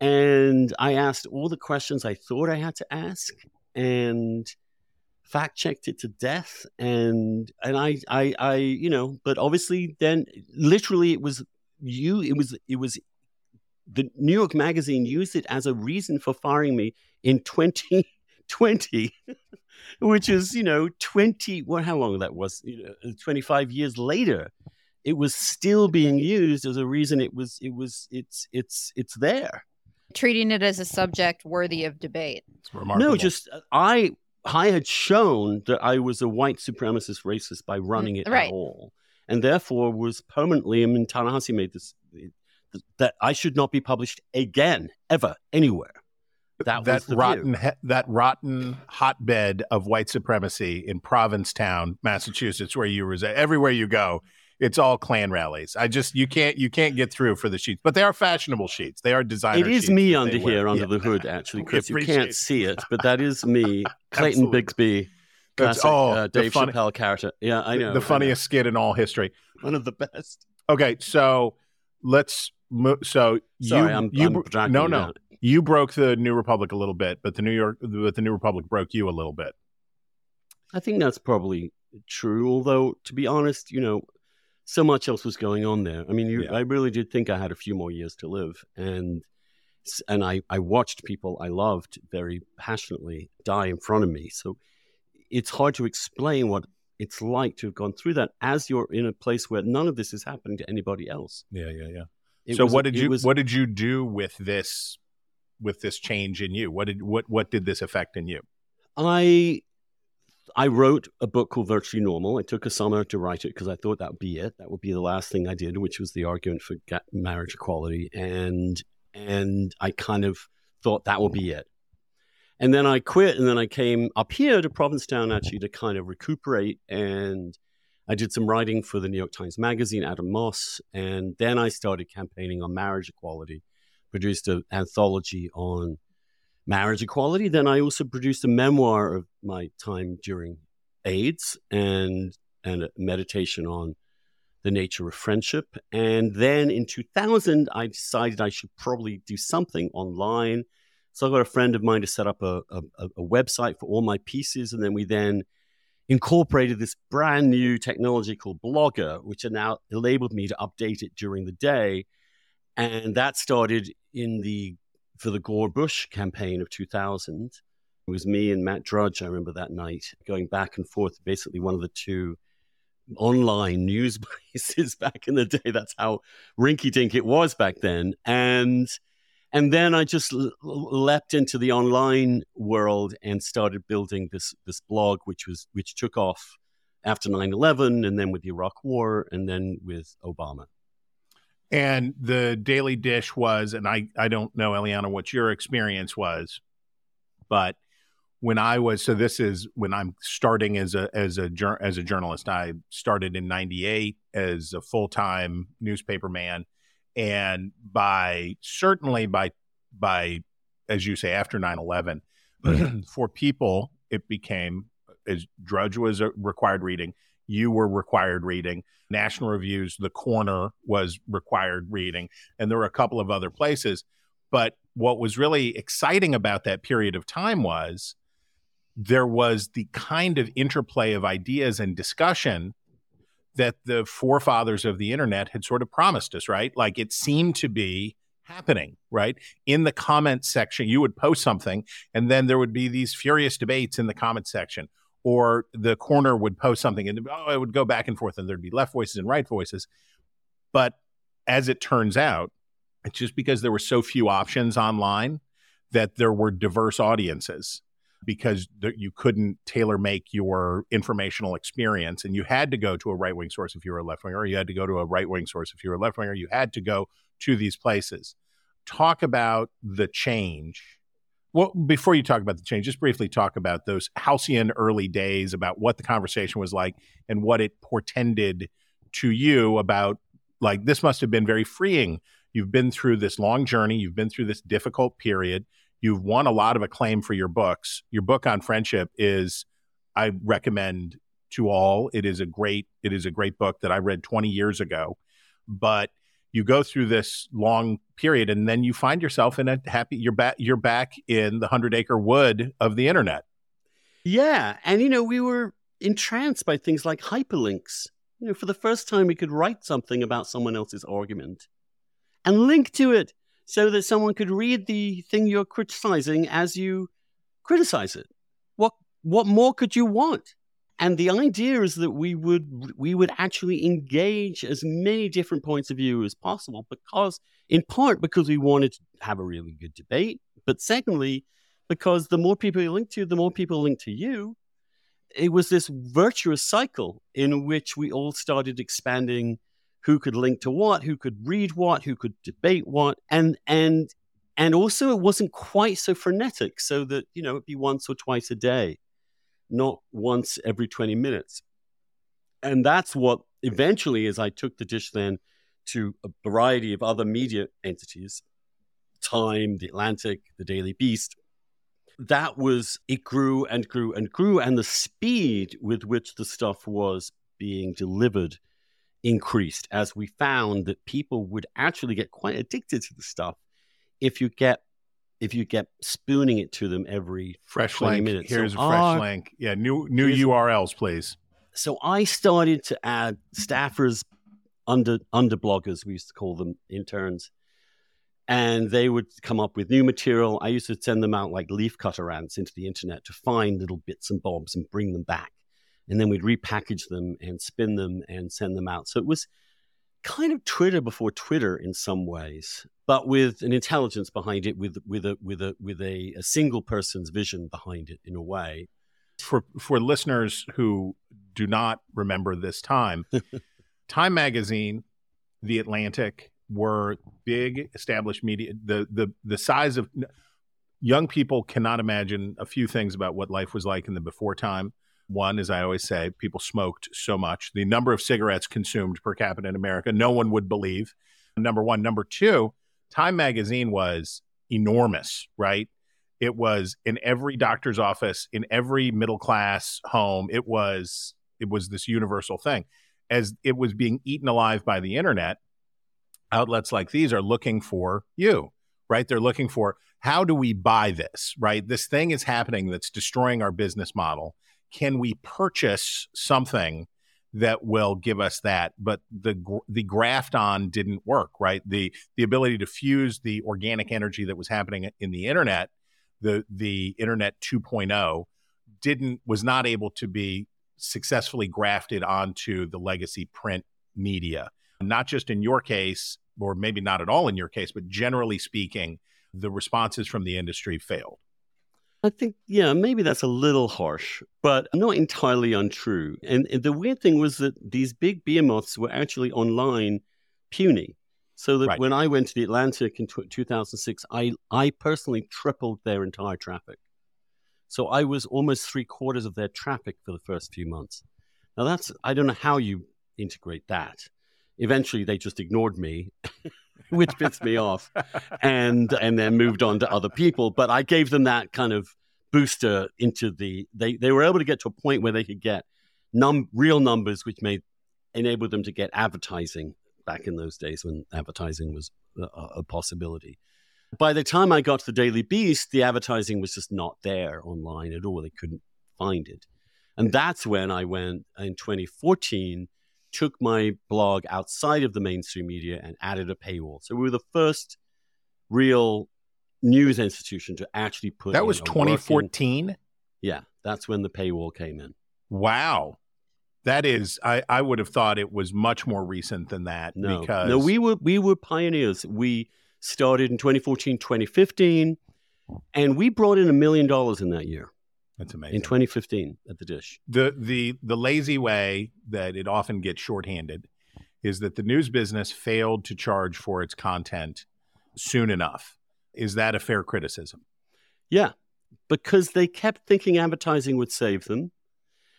And i asked all the questions i thought i had to ask and fact checked it to death. And and I, I i you know but obviously then literally it was you it was it was the new york magazine used it as a reason for firing me in 2020 which is you know 20 what how long that was you know 25 years later it was still being used as a reason it was it was it's it's it's there Treating it as a subject worthy of debate. It's remarkable. no, just uh, I I had shown that I was a white supremacist racist by running it right. at all, and therefore was permanently. I mean, Ta-Nehisi made this that I should not be published again ever anywhere. That, that was the rotten he- that rotten hotbed of white supremacy in Provincetown, Massachusetts, where you reside. Everywhere you go, it's all Klan rallies. I just you can't you can't get through for the sheets, but they are fashionable sheets. They are designer. It is me under here, under Yeah. the hood, actually, Chris. You can't it. see it, but that is me, Clayton Absolutely. Bigsby, That's- classic oh, uh, Dave funny- Chappelle character. Yeah, I know. The know. funniest skit in all history. one of the best. Okay, so let's mo- so Sorry, you I'm- you I'm no no you broke the New Republic a little bit, but the New York but the New Republic broke you a little bit. I think that's probably true. Although, to be honest, you know, so much else was going on there. I mean, you, Yeah. I really did think I had a few more years to live, and and I I watched people I loved very passionately die in front of me. So it's hard to explain what it's like to have gone through that as you're in a place where none of this is happening to anybody else. Yeah, yeah, yeah. It so was- what did you was- what did you do with this with this change in you? What did what what did this affect in you? I I wrote a book called Virtually Normal. I took a summer to write it because I thought that would be it. That would be the last thing I did, which was the argument for marriage equality, and and I kind of thought that would be it. And then I quit, and then I came up here to Provincetown actually to kind of recuperate. And I did some writing for the New York Times Magazine, Adam Moss, and then I started campaigning on marriage equality. Produced an anthology on marriage equality. Then I also produced a memoir of my time during AIDS and and a meditation on the nature of friendship. And then in 2000, I decided I should probably do something online. So I got a friend of mine to set up a, a, a website for all my pieces, and then we then incorporated this brand new technology called Blogger, which now enabled me to update it during the day. And that started in the for the Gore Bush campaign of 2000. It was me and Matt Drudge, I remember that night, going back and forth, basically one of the two online news places back in the day. That's how rinky dink it was back then. And and then I just l- leapt into the online world and started building this this blog, which was which took off after 9-11 and then with the Iraq War and then with Obama. And the daily dish was, and I, I don't know, Eliana, what your experience was, but when I was, so this is when I'm starting as a as a as a journalist. I started in '98 as a full time newspaper man, and by certainly by by as you say after 9/11, for people it became as Drudge was a required reading, you were required reading. National Reviews, The Corner was required reading, and there were a couple of other places. But what was really exciting about that period of time was there was the kind of interplay of ideas and discussion that the forefathers of the internet had sort of promised us, right? Like it seemed to be happening, right? In the comment section, you would post something, and then there would be these furious debates in the comment section or the corner would post something and oh, it would go back and forth and there'd be left voices and right voices. But as it turns out, it's just because there were so few options online that there were diverse audiences because th- you couldn't tailor make your informational experience and you had to go to a right wing source if you were a left winger you had to go to a right wing source if you were a left winger you had to go to these places talk about the change well, before you talk about the change, just briefly talk about those halcyon early days, about what the conversation was like and what it portended to you about like this must have been very freeing. You've been through this long journey, you've been through this difficult period, you've won a lot of acclaim for your books. Your book on friendship is I recommend to all. It is a great it is a great book that I read 20 years ago. But you go through this long period and then you find yourself in a happy you're back you're back in the 100 acre wood of the internet Yeah, and you know, we were entranced by things like hyperlinks. You know, for the first time, we could write something about someone else's argument and link to it so that someone could read the thing you're criticizing as you criticize it. What what more could you want? And the idea is that we would we would actually engage as many different points of view as possible because in part because we wanted to have a really good debate, but secondly, because the more people you link to, the more people link to you. It was this virtuous cycle in which we all started expanding who could link to what, who could read what, who could debate what, and and and also it wasn't quite so frenetic, so that you know it'd be once or twice a day, not once every twenty minutes. And that's what eventually, as I took the dish then to a variety of other media entities, Time, The Atlantic, The Daily Beast, that was it grew and grew and grew and the speed with which the stuff was being delivered increased as we found that people would actually get quite addicted to the stuff if you get if you get spooning it to them every Fresh 20 link. minutes. So Here's a fresh our- link. Yeah, new new URLs, please. so I started to add staffers under under bloggers, we used to call them interns. And they would come up with new material. I used to send them out like leaf cutter ants into the internet to find little bits and bobs and bring them back. And then we'd repackage them and spin them and send them out. So it was kind of Twitter before Twitter in some ways, but with an intelligence behind it, with with a with a with a, a single person's vision behind it in a way. For for listeners who do not remember this time, Time Magazine, The Atlantic were big established media. The the the size of young people cannot imagine a few things about what life was like in the before time. One, as I always say, people smoked so much. The number of cigarettes consumed per capita in America, no one would believe. Number one. Number two, Time Magazine was enormous, right? It was in every doctor's office, in every middle class home. It was it was this universal thing. As it was being eaten alive by the internet, outlets like these are looking for you, right? They're looking for how do we buy this, right? This thing is happening that's destroying our business model. Can we purchase something that will give us that? But the the graft on didn't work, right? The the ability to fuse the organic energy that was happening in the internet, the the internet 2.0 didn't was not able to be successfully grafted onto the legacy print media not just in your case, or maybe not at all in your case, but generally speaking, the responses from the industry failed. I think, yeah, maybe that's a little harsh, but not entirely untrue. And, and the weird thing was that these big behemoths were actually online puny. So that Right. when I went to the Atlantic in tw 2006, I, I personally tripled their entire traffic. So I was almost three quarters of their traffic for the first few months. Now, that's, I don't know how you integrate that. Eventually, they just ignored me, which pissed me off and and then moved on to other people. But I gave them that kind of booster into the they they were able to get to a point where they could get num real numbers, which made enabled them to get advertising back in those days when advertising was a, a possibility. By the time I got to the Daily Beast, the advertising was just not there online at all. They couldn't find it, and that's when I went in 2014 took my blog outside of the mainstream media and added a paywall. So we were the first real news institution to actually put That was a working- 2014. yeah, that's when the paywall came in. Wow. That is, I, I would have thought it was much more recent than that No, because no, we were we were pioneers. We started in 2014, 2015, and we brought in a million dollars in that year that's amazing. in 2015 at the Dish. the the the lazy way that it often gets shorthanded is that the news business failed to charge for its content soon enough. Is that a fair criticism? Yeah, because they kept thinking advertising would save them,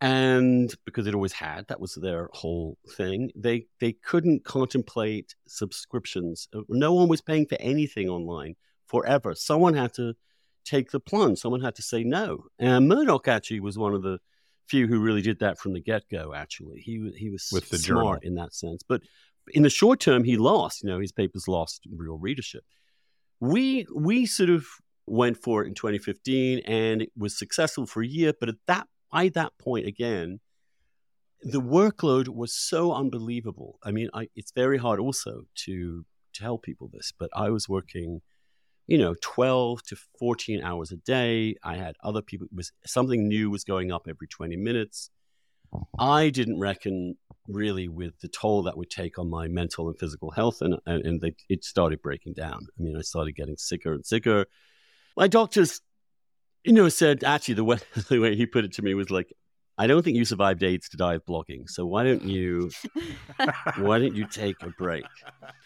and because it always had, that was their whole thing. They they couldn't contemplate subscriptions. No one was paying for anything online forever. Someone had to take the plunge. Someone had to say no. And Murdoch actually was one of the few who really did that from the get go. Actually, he he was With the smart Journal. in that sense, but in the short term, he lost. You know, his papers lost real readership. We we sort of went for it in 2015, and it was successful for a year. But at that by that point again, the workload was so unbelievable. I mean, I, it's very hard also to tell people this, but I was working, you know, 12 to 14 hours a day. I had other people, it was something new was going up every 20 minutes. I didn't reckon really with the toll that would take on my mental and physical health, and and, and they, it started breaking down. I mean, I started getting sicker and sicker. My doctors, you know, said actually the way the way he put it to me was like, I don't think you survived AIDS to die of blogging, so why don't you why don't you take a break?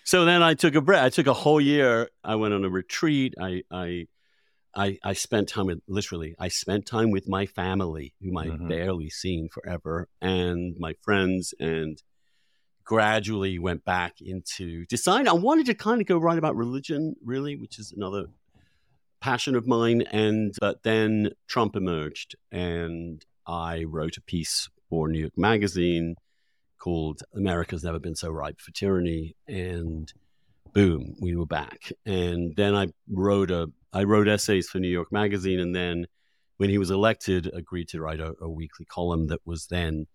So then I took a break. I took a whole year. I went on a retreat. I I I, I spent time with literally. I spent time with my family, whom I Mhm. barely seen forever, and my friends, and gradually went back into decide. I wanted to kind of go write about religion, really, which is another passion of mine. And but then Trump emerged, and I wrote a piece for New York Magazine called America's Never Been So Ripe for Tyranny. And boom, we were back. And then I wrote a I wrote essays for New York Magazine, and then when he was elected, agreed to write a, a weekly column that was then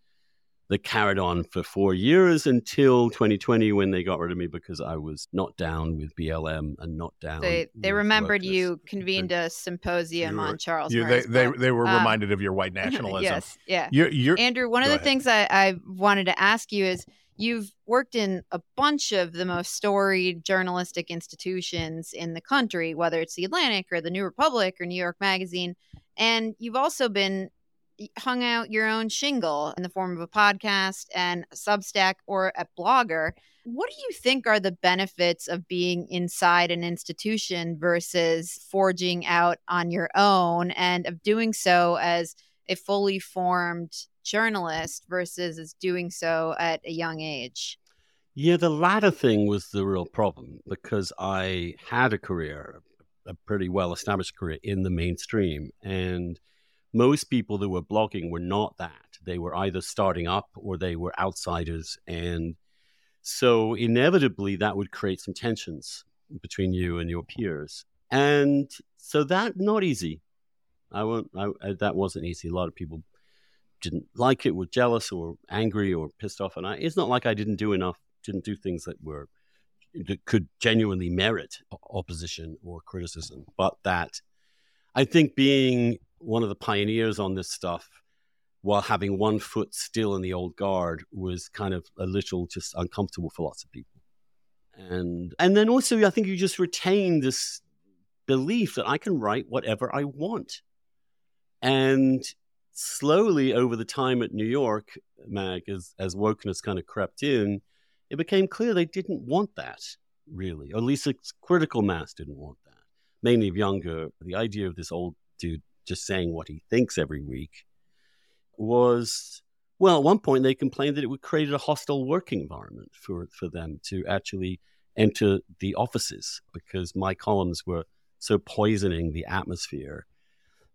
that carried on for four years until 2020 when they got rid of me because I was not down with BLM and not down. They they with remembered wokeness. you convened a symposium You were- on Charles. You, they, Murray's they, book. they were Um, reminded of your white nationalism. yes, yeah. You're, you're, Andrew, one of the ahead. things I, I wanted to ask you is you've worked in a bunch of the most storied journalistic institutions in the country, whether it's the Atlantic or the New Republic or New York Magazine. And you've also been hung out your own shingle in the form of a podcast and a Substack or a blogger. What do you think are the benefits of being inside an institution versus forging out on your own and of doing so as a fully formed journalist versus as doing so at a young age? Yeah, the latter thing was the real problem because I had a career, a pretty well established career in the mainstream. And most people that were blogging were not that. They were either starting up or they were outsiders. And so inevitably that would create some tensions between you and your peers. And so that not easy. I won't I, that wasn't easy. A lot of people didn't like it, were jealous or angry or pissed off. And I, it's not like I didn't do enough, didn't do things that were that could genuinely merit opposition or criticism. But that I think being one of the pioneers on this stuff while having one foot still in the old guard was kind of a little just uncomfortable for lots of people. And and then also I think you just retain this belief that I can write whatever I want. And slowly over the time at New York, Mag, as, as wokeness kind of crept in, it became clear they didn't want that, really. Or at least a critical mass didn't want that. Mainly of younger, the idea of this old dude just saying what he thinks every week was well, at one point they complained that it would create a hostile working environment for, for them to actually enter the offices because my columns were so poisoning the atmosphere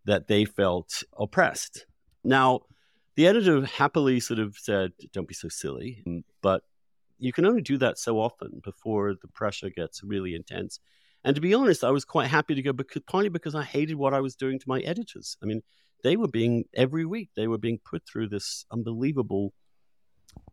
that they felt oppressed. Now, the editor happily sort of said, Don't be so silly. But you can only do that so often before the pressure gets really intense. And to be honest, I was quite happy to go because partly because I hated what I was doing to my editors. I mean, they were being every week they were being put through this unbelievable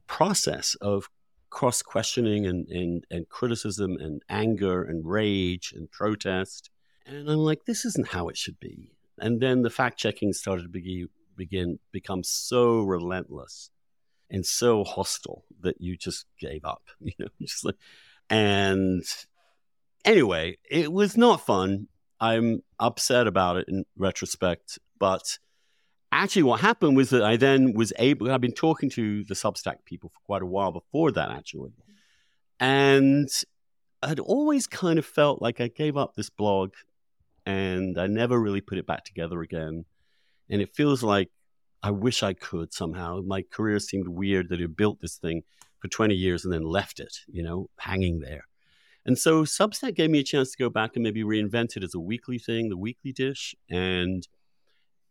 process of cross questioning and, and, and criticism and anger and rage and protest. And I'm like, this isn't how it should be. And then the fact checking started to begin, begin become so relentless and so hostile that you just gave up. You know, just like, and anyway, it was not fun. I'm upset about it in retrospect, but actually, what happened was that I then was able. I've been talking to the Substack people for quite a while before that, actually, and I'd always kind of felt like I gave up this blog, and I never really put it back together again. And it feels like I wish I could somehow. My career seemed weird that I built this thing for 20 years and then left it, you know, hanging there. And so Substack gave me a chance to go back and maybe reinvent it as a weekly thing, the weekly dish, and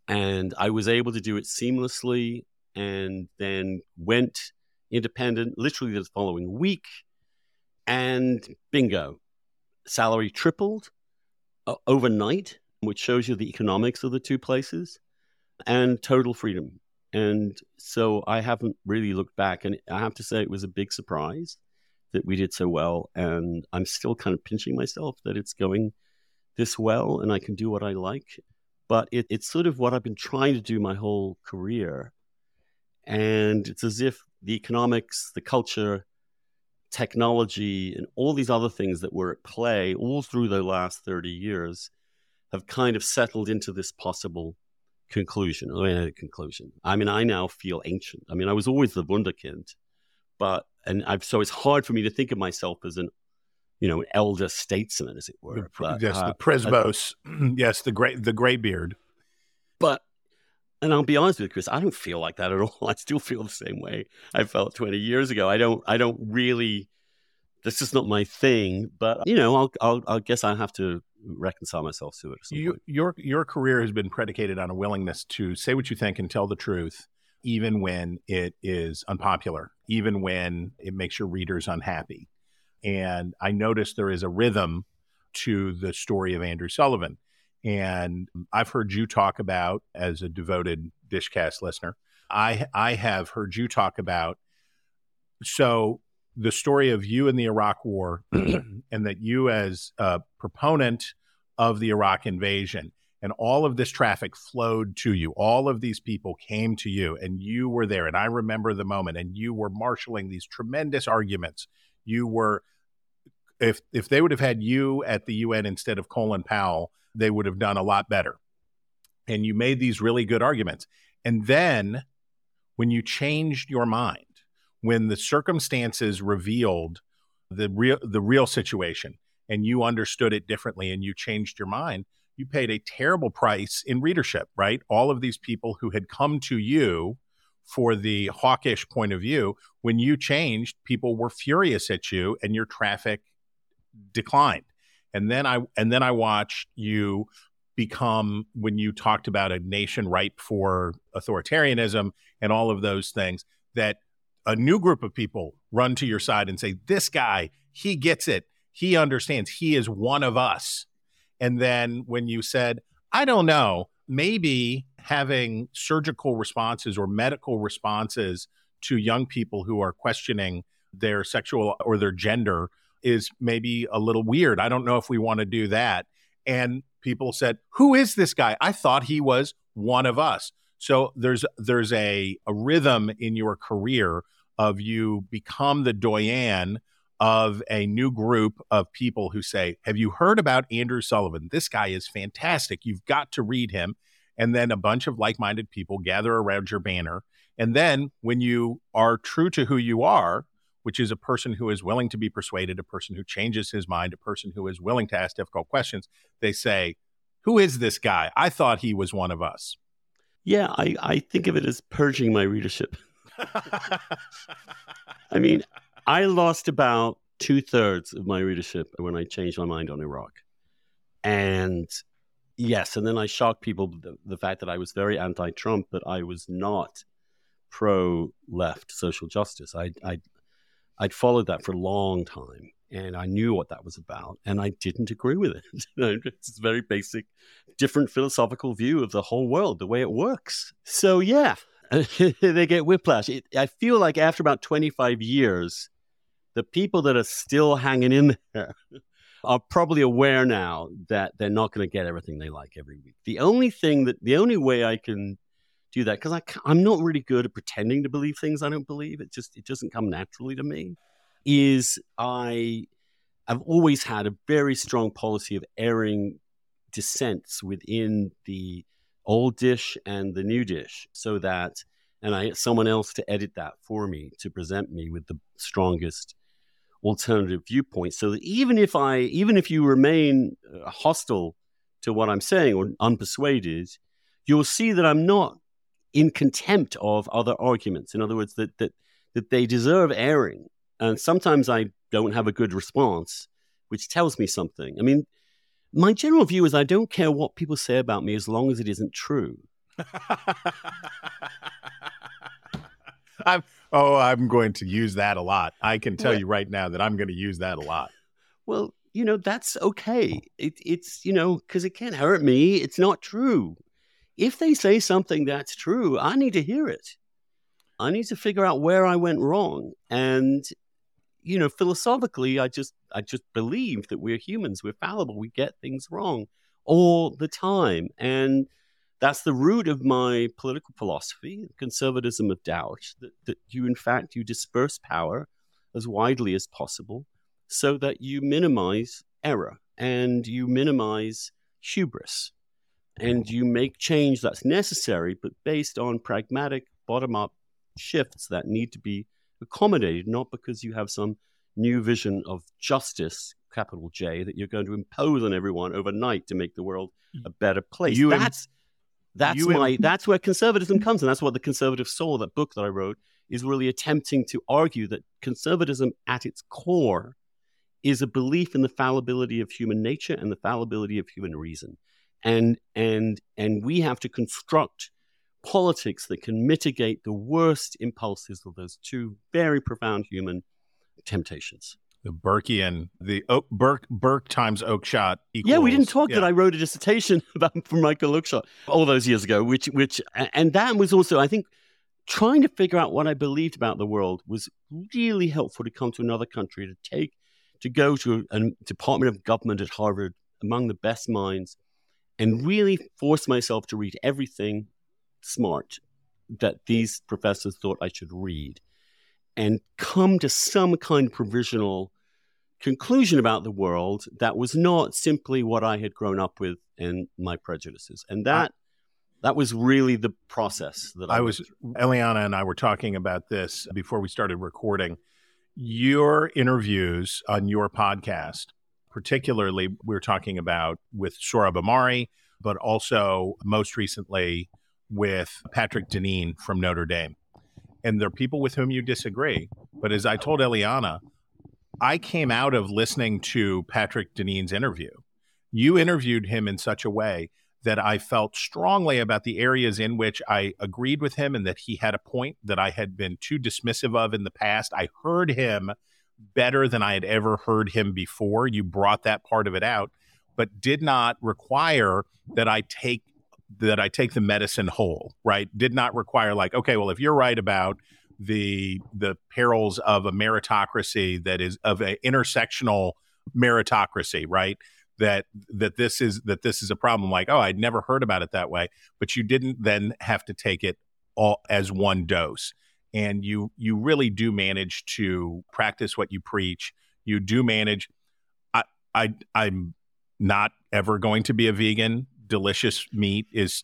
and I was able to do it seamlessly and then went independent literally the following week and bingo salary tripled uh, overnight which shows you the economics of the two places and total freedom. And so I haven't really looked back and I have to say it was a big surprise that we did so well and I'm still kind of pinching myself that it's going this well and I can do what I like but it, it's sort of what I've been trying to do my whole career. And it's as if the economics, the culture, technology, and all these other things that were at play all through the last 30 years have kind of settled into this possible conclusion. I mean, conclusion. I mean, I now feel ancient. I mean, I was always the Wunderkind, but, and I've, so it's hard for me to think of myself as an you know, an elder statesman, as it were. The, But, yes, uh, the presbos. yes, the gray the gray beard. But, and I'll be honest with you, Chris, I don't feel like that at all. I still feel the same way I felt 20 years ago. I don't, I don't really, that's just not my thing. But, you know, I'll, I'll, I guess I have to reconcile myself to it. You, your your career has been predicated on a willingness to say what you think and tell the truth, even when it is unpopular, even when it makes your readers unhappy. And I noticed there is a rhythm to the story of Andrew Sullivan. And I've heard you talk about, as a devoted Dishcast listener, I, I have heard you talk about. So the story of you in the Iraq War, and that you, as a proponent of the Iraq invasion, and all of this traffic flowed to you. All of these people came to you, and you were there. And I remember the moment, and you were marshaling these tremendous arguments. You were, if if they would have had you at the UN instead of Colin Powell, they would have done a lot better. And you made these really good arguments. And then, when you changed your mind, when the circumstances revealed the real the real situation, and you understood it differently, and you changed your mind you paid a terrible price in readership, right? All of these people who had come to you for the hawkish point of view, when you changed, people were furious at you and your traffic declined. And then I and then I watched you become when you talked about a nation ripe for authoritarianism and all of those things that a new group of people run to your side and say this guy he gets it he understands he is one of us and then when you said, I don't know, maybe having surgical responses or medical responses to young people who are questioning their sexual or their gender is maybe a little weird. I don't know if we want to do that. And people said, "Who is this guy? I thought he was one of us." So there's there's a, a rhythm in your career of you become the doyen of a new group of people who say, Have you heard about Andrew Sullivan? This guy is fantastic. You've got to read him. And then a bunch of like minded people gather around your banner. And then when you are true to who you are, which is a person who is willing to be persuaded, a person who changes his mind, a person who is willing to ask difficult questions, they say, Who is this guy? I thought he was one of us. Yeah, I, I think of it as purging my readership. I mean, I lost about two thirds of my readership when I changed my mind on Iraq. And yes, and then I shocked people the, the fact that I was very anti Trump, but I was not pro left social justice. I, I, I'd followed that for a long time and I knew what that was about, and I didn't agree with it. it's a very basic, different philosophical view of the whole world, the way it works. So, yeah, they get whiplash. It, I feel like after about 25 years, the people that are still hanging in there are probably aware now that they're not going to get everything they like every week. The only thing that, the only way I can do that, because I'm not really good at pretending to believe things I don't believe, it just, it doesn't come naturally to me, is I, I've always had a very strong policy of airing dissents within the old dish and the new dish so that and I someone else to edit that for me to present me with the strongest alternative viewpoints so that even if i even if you remain uh, hostile to what i'm saying or unpersuaded you'll see that i'm not in contempt of other arguments. In other words that that that they deserve airing. And sometimes i don't have a good response which tells me something. I mean my general view is i don't care what people say about me as long as it isn't true I'm oh, I'm going to use that a lot. I can tell well, you right now that I'm going to use that a lot. Well, you know that's okay. It, it's you know because it can't hurt me. It's not true. If they say something that's true, I need to hear it. I need to figure out where I went wrong. And you know, philosophically, I just I just believe that we're humans. We're fallible. We get things wrong all the time, and that's the root of my political philosophy, conservatism of doubt, that, that you, in fact, you disperse power as widely as possible so that you minimize error and you minimize hubris and you make change that's necessary, but based on pragmatic bottom up shifts that need to be accommodated, not because you have some new vision of justice, capital J, that you're going to impose on everyone overnight to make the world a better place. You that's that's you my. that's where conservatism comes, and that's what the conservative soul, that book that I wrote, is really attempting to argue that conservatism, at its core, is a belief in the fallibility of human nature and the fallibility of human reason, and and and we have to construct politics that can mitigate the worst impulses of those two very profound human temptations. The Burkean, the Oak, Burke Burke times Oakeshott. Equals, Yeah, we didn't talk yeah. that I wrote a dissertation about for Michael Oakeshott all those years ago, which which and that was also I think trying to figure out what I believed about the world was really helpful to come to another country to take to go to a department of government at Harvard among the best minds and really force myself to read everything smart that these professors thought I should read and come to some kind of provisional conclusion about the world that was not simply what I had grown up with and my prejudices. And that that was really the process that I, I was Eliana and I were talking about this before we started recording. Your interviews on your podcast, particularly, we are talking about with Sohrab Ahmari, but also most recently with Patrick Deneen from Notre Dame. And there are people with whom you disagree. But as I told Eliana, I came out of listening to Patrick Deneen's interview. You interviewed him in such a way that I felt strongly about the areas in which I agreed with him and that he had a point that I had been too dismissive of in the past. I heard him better than I had ever heard him before. You brought that part of it out, but did not require that I take that I take the medicine whole, right? Did not require like, okay, well, if you're right about the the perils of a meritocracy that is of an intersectional meritocracy, right? That that this is that this is a problem. Like, oh, I'd never heard about it that way, but you didn't then have to take it all as one dose, and you you really do manage to practice what you preach. You do manage. I I I'm not ever going to be a vegan. Delicious meat is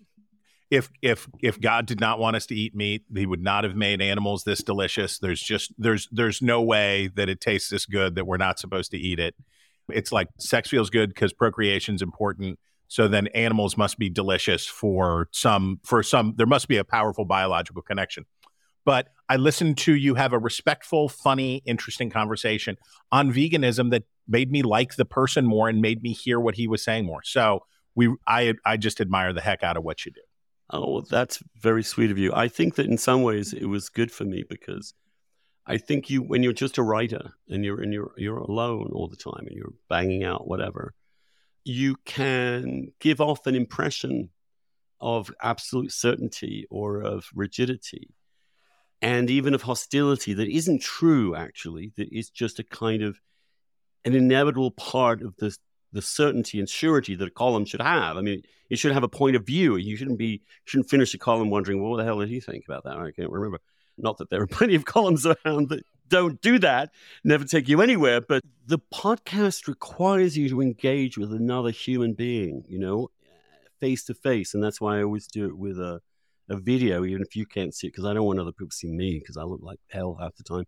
if if if God did not want us to eat meat, he would not have made animals this delicious. There's just there's there's no way that it tastes this good that we're not supposed to eat it. It's like sex feels good because procreation's important. So then animals must be delicious for some for some there must be a powerful biological connection. But I listened to you have a respectful, funny, interesting conversation on veganism that made me like the person more and made me hear what he was saying more. So we I I just admire the heck out of what you do. Oh, that's very sweet of you. I think that in some ways it was good for me because I think you, when you're just a writer and you're and you're you're alone all the time and you're banging out whatever, you can give off an impression of absolute certainty or of rigidity, and even of hostility that isn't true. Actually, that is just a kind of an inevitable part of the the certainty and surety that a column should have. I mean, it should have a point of view. You shouldn't be shouldn't finish a column wondering, well, what the hell did he think about that? I can't remember. Not that there are plenty of columns around that don't do that, never take you anywhere. But the podcast requires you to engage with another human being, you know, face to face, and that's why I always do it with a a video, even if you can't see it, because I don't want other people to see me because I look like hell half the time.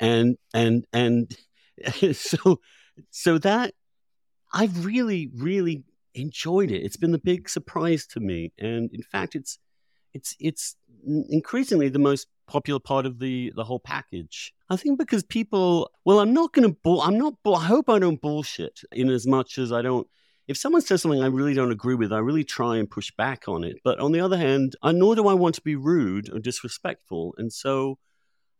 And and and so so that I've really, really enjoyed it. It's been the big surprise to me, and in fact, it's it's it's increasingly the most popular part of the the whole package. I think because people, well, I'm not going to bull. I'm not. Bull, I hope I don't bullshit in as much as I don't. If someone says something I really don't agree with, I really try and push back on it. But on the other hand, I nor do I want to be rude or disrespectful, and so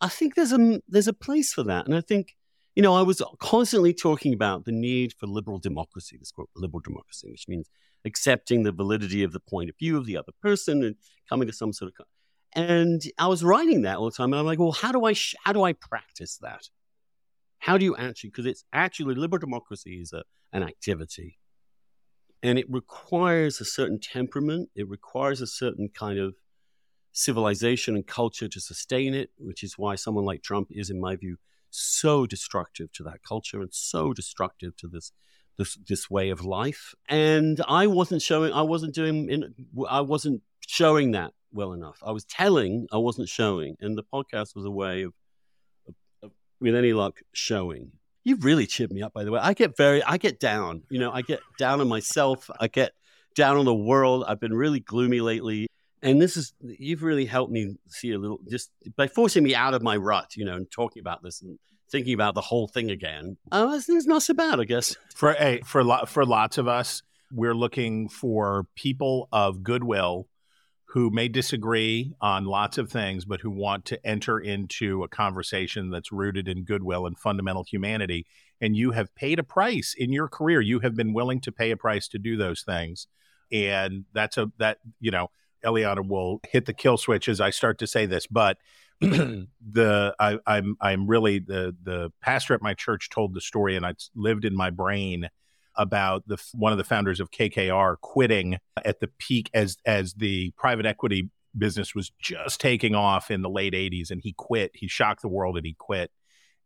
I think there's a there's a place for that, and I think you know, I was constantly talking about the need for liberal democracy, this quote, liberal democracy, which means accepting the validity of the point of view of the other person and coming to some sort of. And I was writing that all the time, and I'm like, well, how do I sh- how do I practice that? How do you actually? Because it's actually liberal democracy is a, an activity, and it requires a certain temperament. It requires a certain kind of civilization and culture to sustain it, which is why someone like Trump is, in my view, so destructive to that culture and so destructive to this this this way of life. And I wasn't showing. I wasn't doing. In, I wasn't showing that well enough. I was telling. I wasn't showing. And the podcast was a way of, of, of with any luck, showing. You've really cheered me up, by the way. I get very. I get down. You know, I get down on myself. I get down on the world. I've been really gloomy lately and this is you've really helped me see a little just by forcing me out of my rut you know and talking about this and thinking about the whole thing again oh it's, it's not so bad i guess For a for lo- for lots of us, we're looking for people of goodwill who may disagree on lots of things, but who want to enter into a conversation that's rooted in goodwill and fundamental humanity. And you have paid a price in your career. You have been willing to pay a price to do those things. And that's a, that, you know, Eliana will hit the kill switch as I start to say this, but the I, I'm I'm really the the pastor at my church told the story, and it's lived in my brain about the one of the founders of KKR quitting at the peak as as the private equity business was just taking off in the late 80s and he quit. He shocked the world and he quit.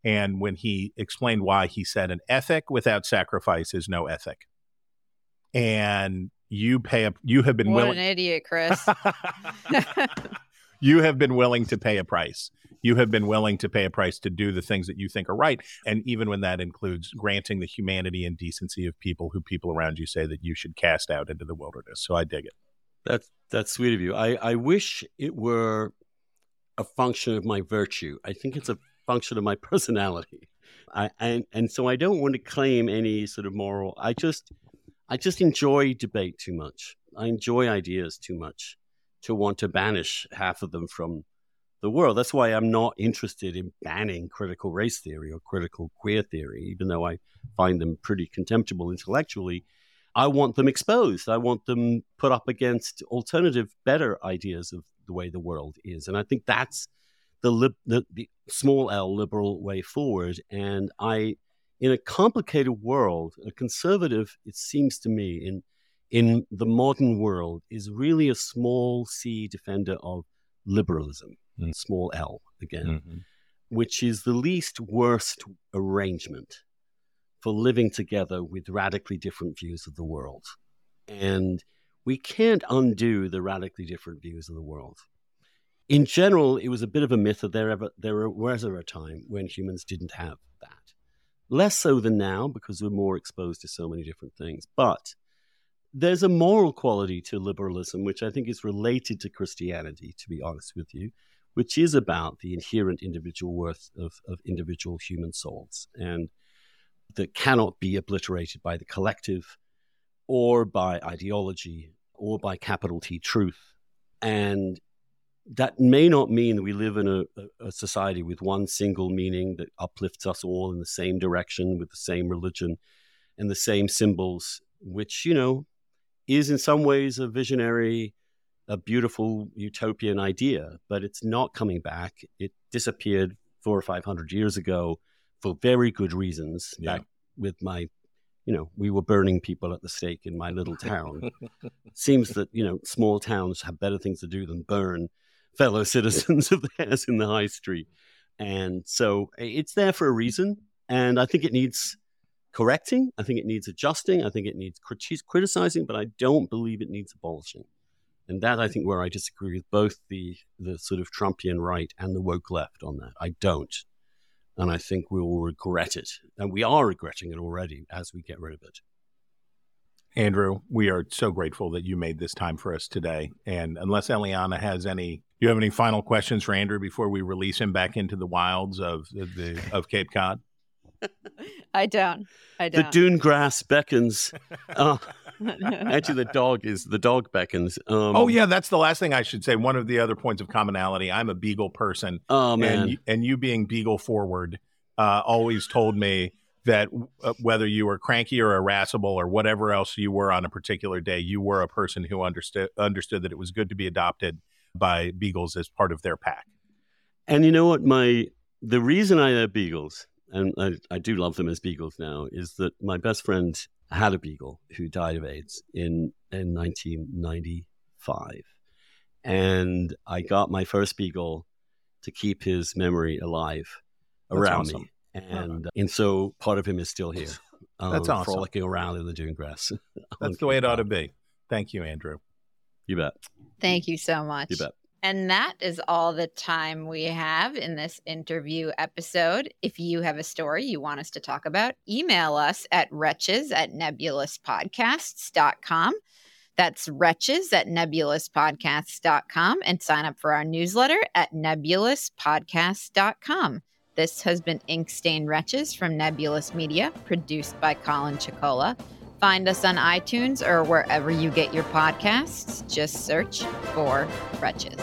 And when he explained why he said an ethic without sacrifice is no ethic. And you pay a you have been what willing an idiot, Chris. you have been willing to pay a price. You have been willing to pay a price to do the things that you think are right. And even when that includes granting the humanity and decency of people who people around you say that you should cast out into the wilderness. So I dig it. That's that's sweet of you. I, I wish it were a function of my virtue. I think it's a function of my personality. I and, and so I don't want to claim any sort of moral. I just I just enjoy debate too much. I enjoy ideas too much to want to banish half of them from the world. That's why I'm not interested in banning critical race theory or critical queer theory, even though I find them pretty contemptible intellectually. I want them exposed. I want them put up against alternative, better ideas of the way the world is. And I think that's the, lib- the, the small l liberal way forward. And I, in a complicated world, a conservative, it seems to me, in in the modern world is really a small c defender of liberalism, Mm. small l again, Mm-hmm. which is the least worst arrangement for living together with radically different views of the world. And we can't undo the radically different views of the world. In general, it was a bit of a myth that there ever there was ever a time when humans didn't have. Less so than now because we're more exposed to so many different things. But there's a moral quality to liberalism, which I think is related to Christianity, to be honest with you, which is about the inherent individual worth of, of individual human souls and that cannot be obliterated by the collective or by ideology or by capital T truth. And that may not mean we live in a, a, society with one single meaning that uplifts us all in the same direction with the same religion and the same symbols, which, you know, is in some ways a visionary, a beautiful utopian idea, but it's not coming back. It disappeared four or five hundred years ago for very good reasons. Yeah. Back with my, you know, we were burning people at the stake in my little town. Seems that you know small towns have better things to do than burn fellow citizens of theirs in the high street, and so it's there for a reason. And I think it needs correcting. I think it needs adjusting. I think it needs crit- criticizing, but I don't believe it needs abolishing. And that I think where I disagree with both the the sort of Trumpian right and the woke left on that. I don't. And I think we will regret it. And we are regretting it already as we get rid of it. Andrew, we are so grateful that you made this time for us today. And unless Eliana has any, do you have any final questions for Andrew before we release him back into the wilds of the, the of Cape Cod? I don't. I don't. The dune grass beckons. Uh, actually, the dog is the dog beckons. Um, oh yeah, that's the last thing I should say. One of the other points of commonality. I'm a beagle person. Oh man. and you, and you being beagle forward uh, always told me that uh, whether you were cranky or irascible or whatever else you were on a particular day, you were a person who understood understood that it was good to be adopted by beagles as part of their pack. And you know what? My the reason I have beagles, and I, I do love them as beagles now, is that my best friend had a beagle who died of AIDS in in 1995, and I got my first beagle to keep his memory alive around awesome. me, and and so part of him is still here. Um, That's awesome. Frolicking around in the dune grass. That's the way it ought to be. Thank you, Andrew. You bet. Thank you so much. You bet. And that is all the time we have in this interview episode. If you have a story you want us to talk about, email us at wretches at nebulouspodcasts.com. That's wretches at nebulouspodcasts.com and sign up for our newsletter at nebulouspodcasts.com. This has been Ink Stained Wretches from Nebulous Media, produced by Colin Chicola. Find us on iTunes or wherever you get your podcasts. Just search for Wretches.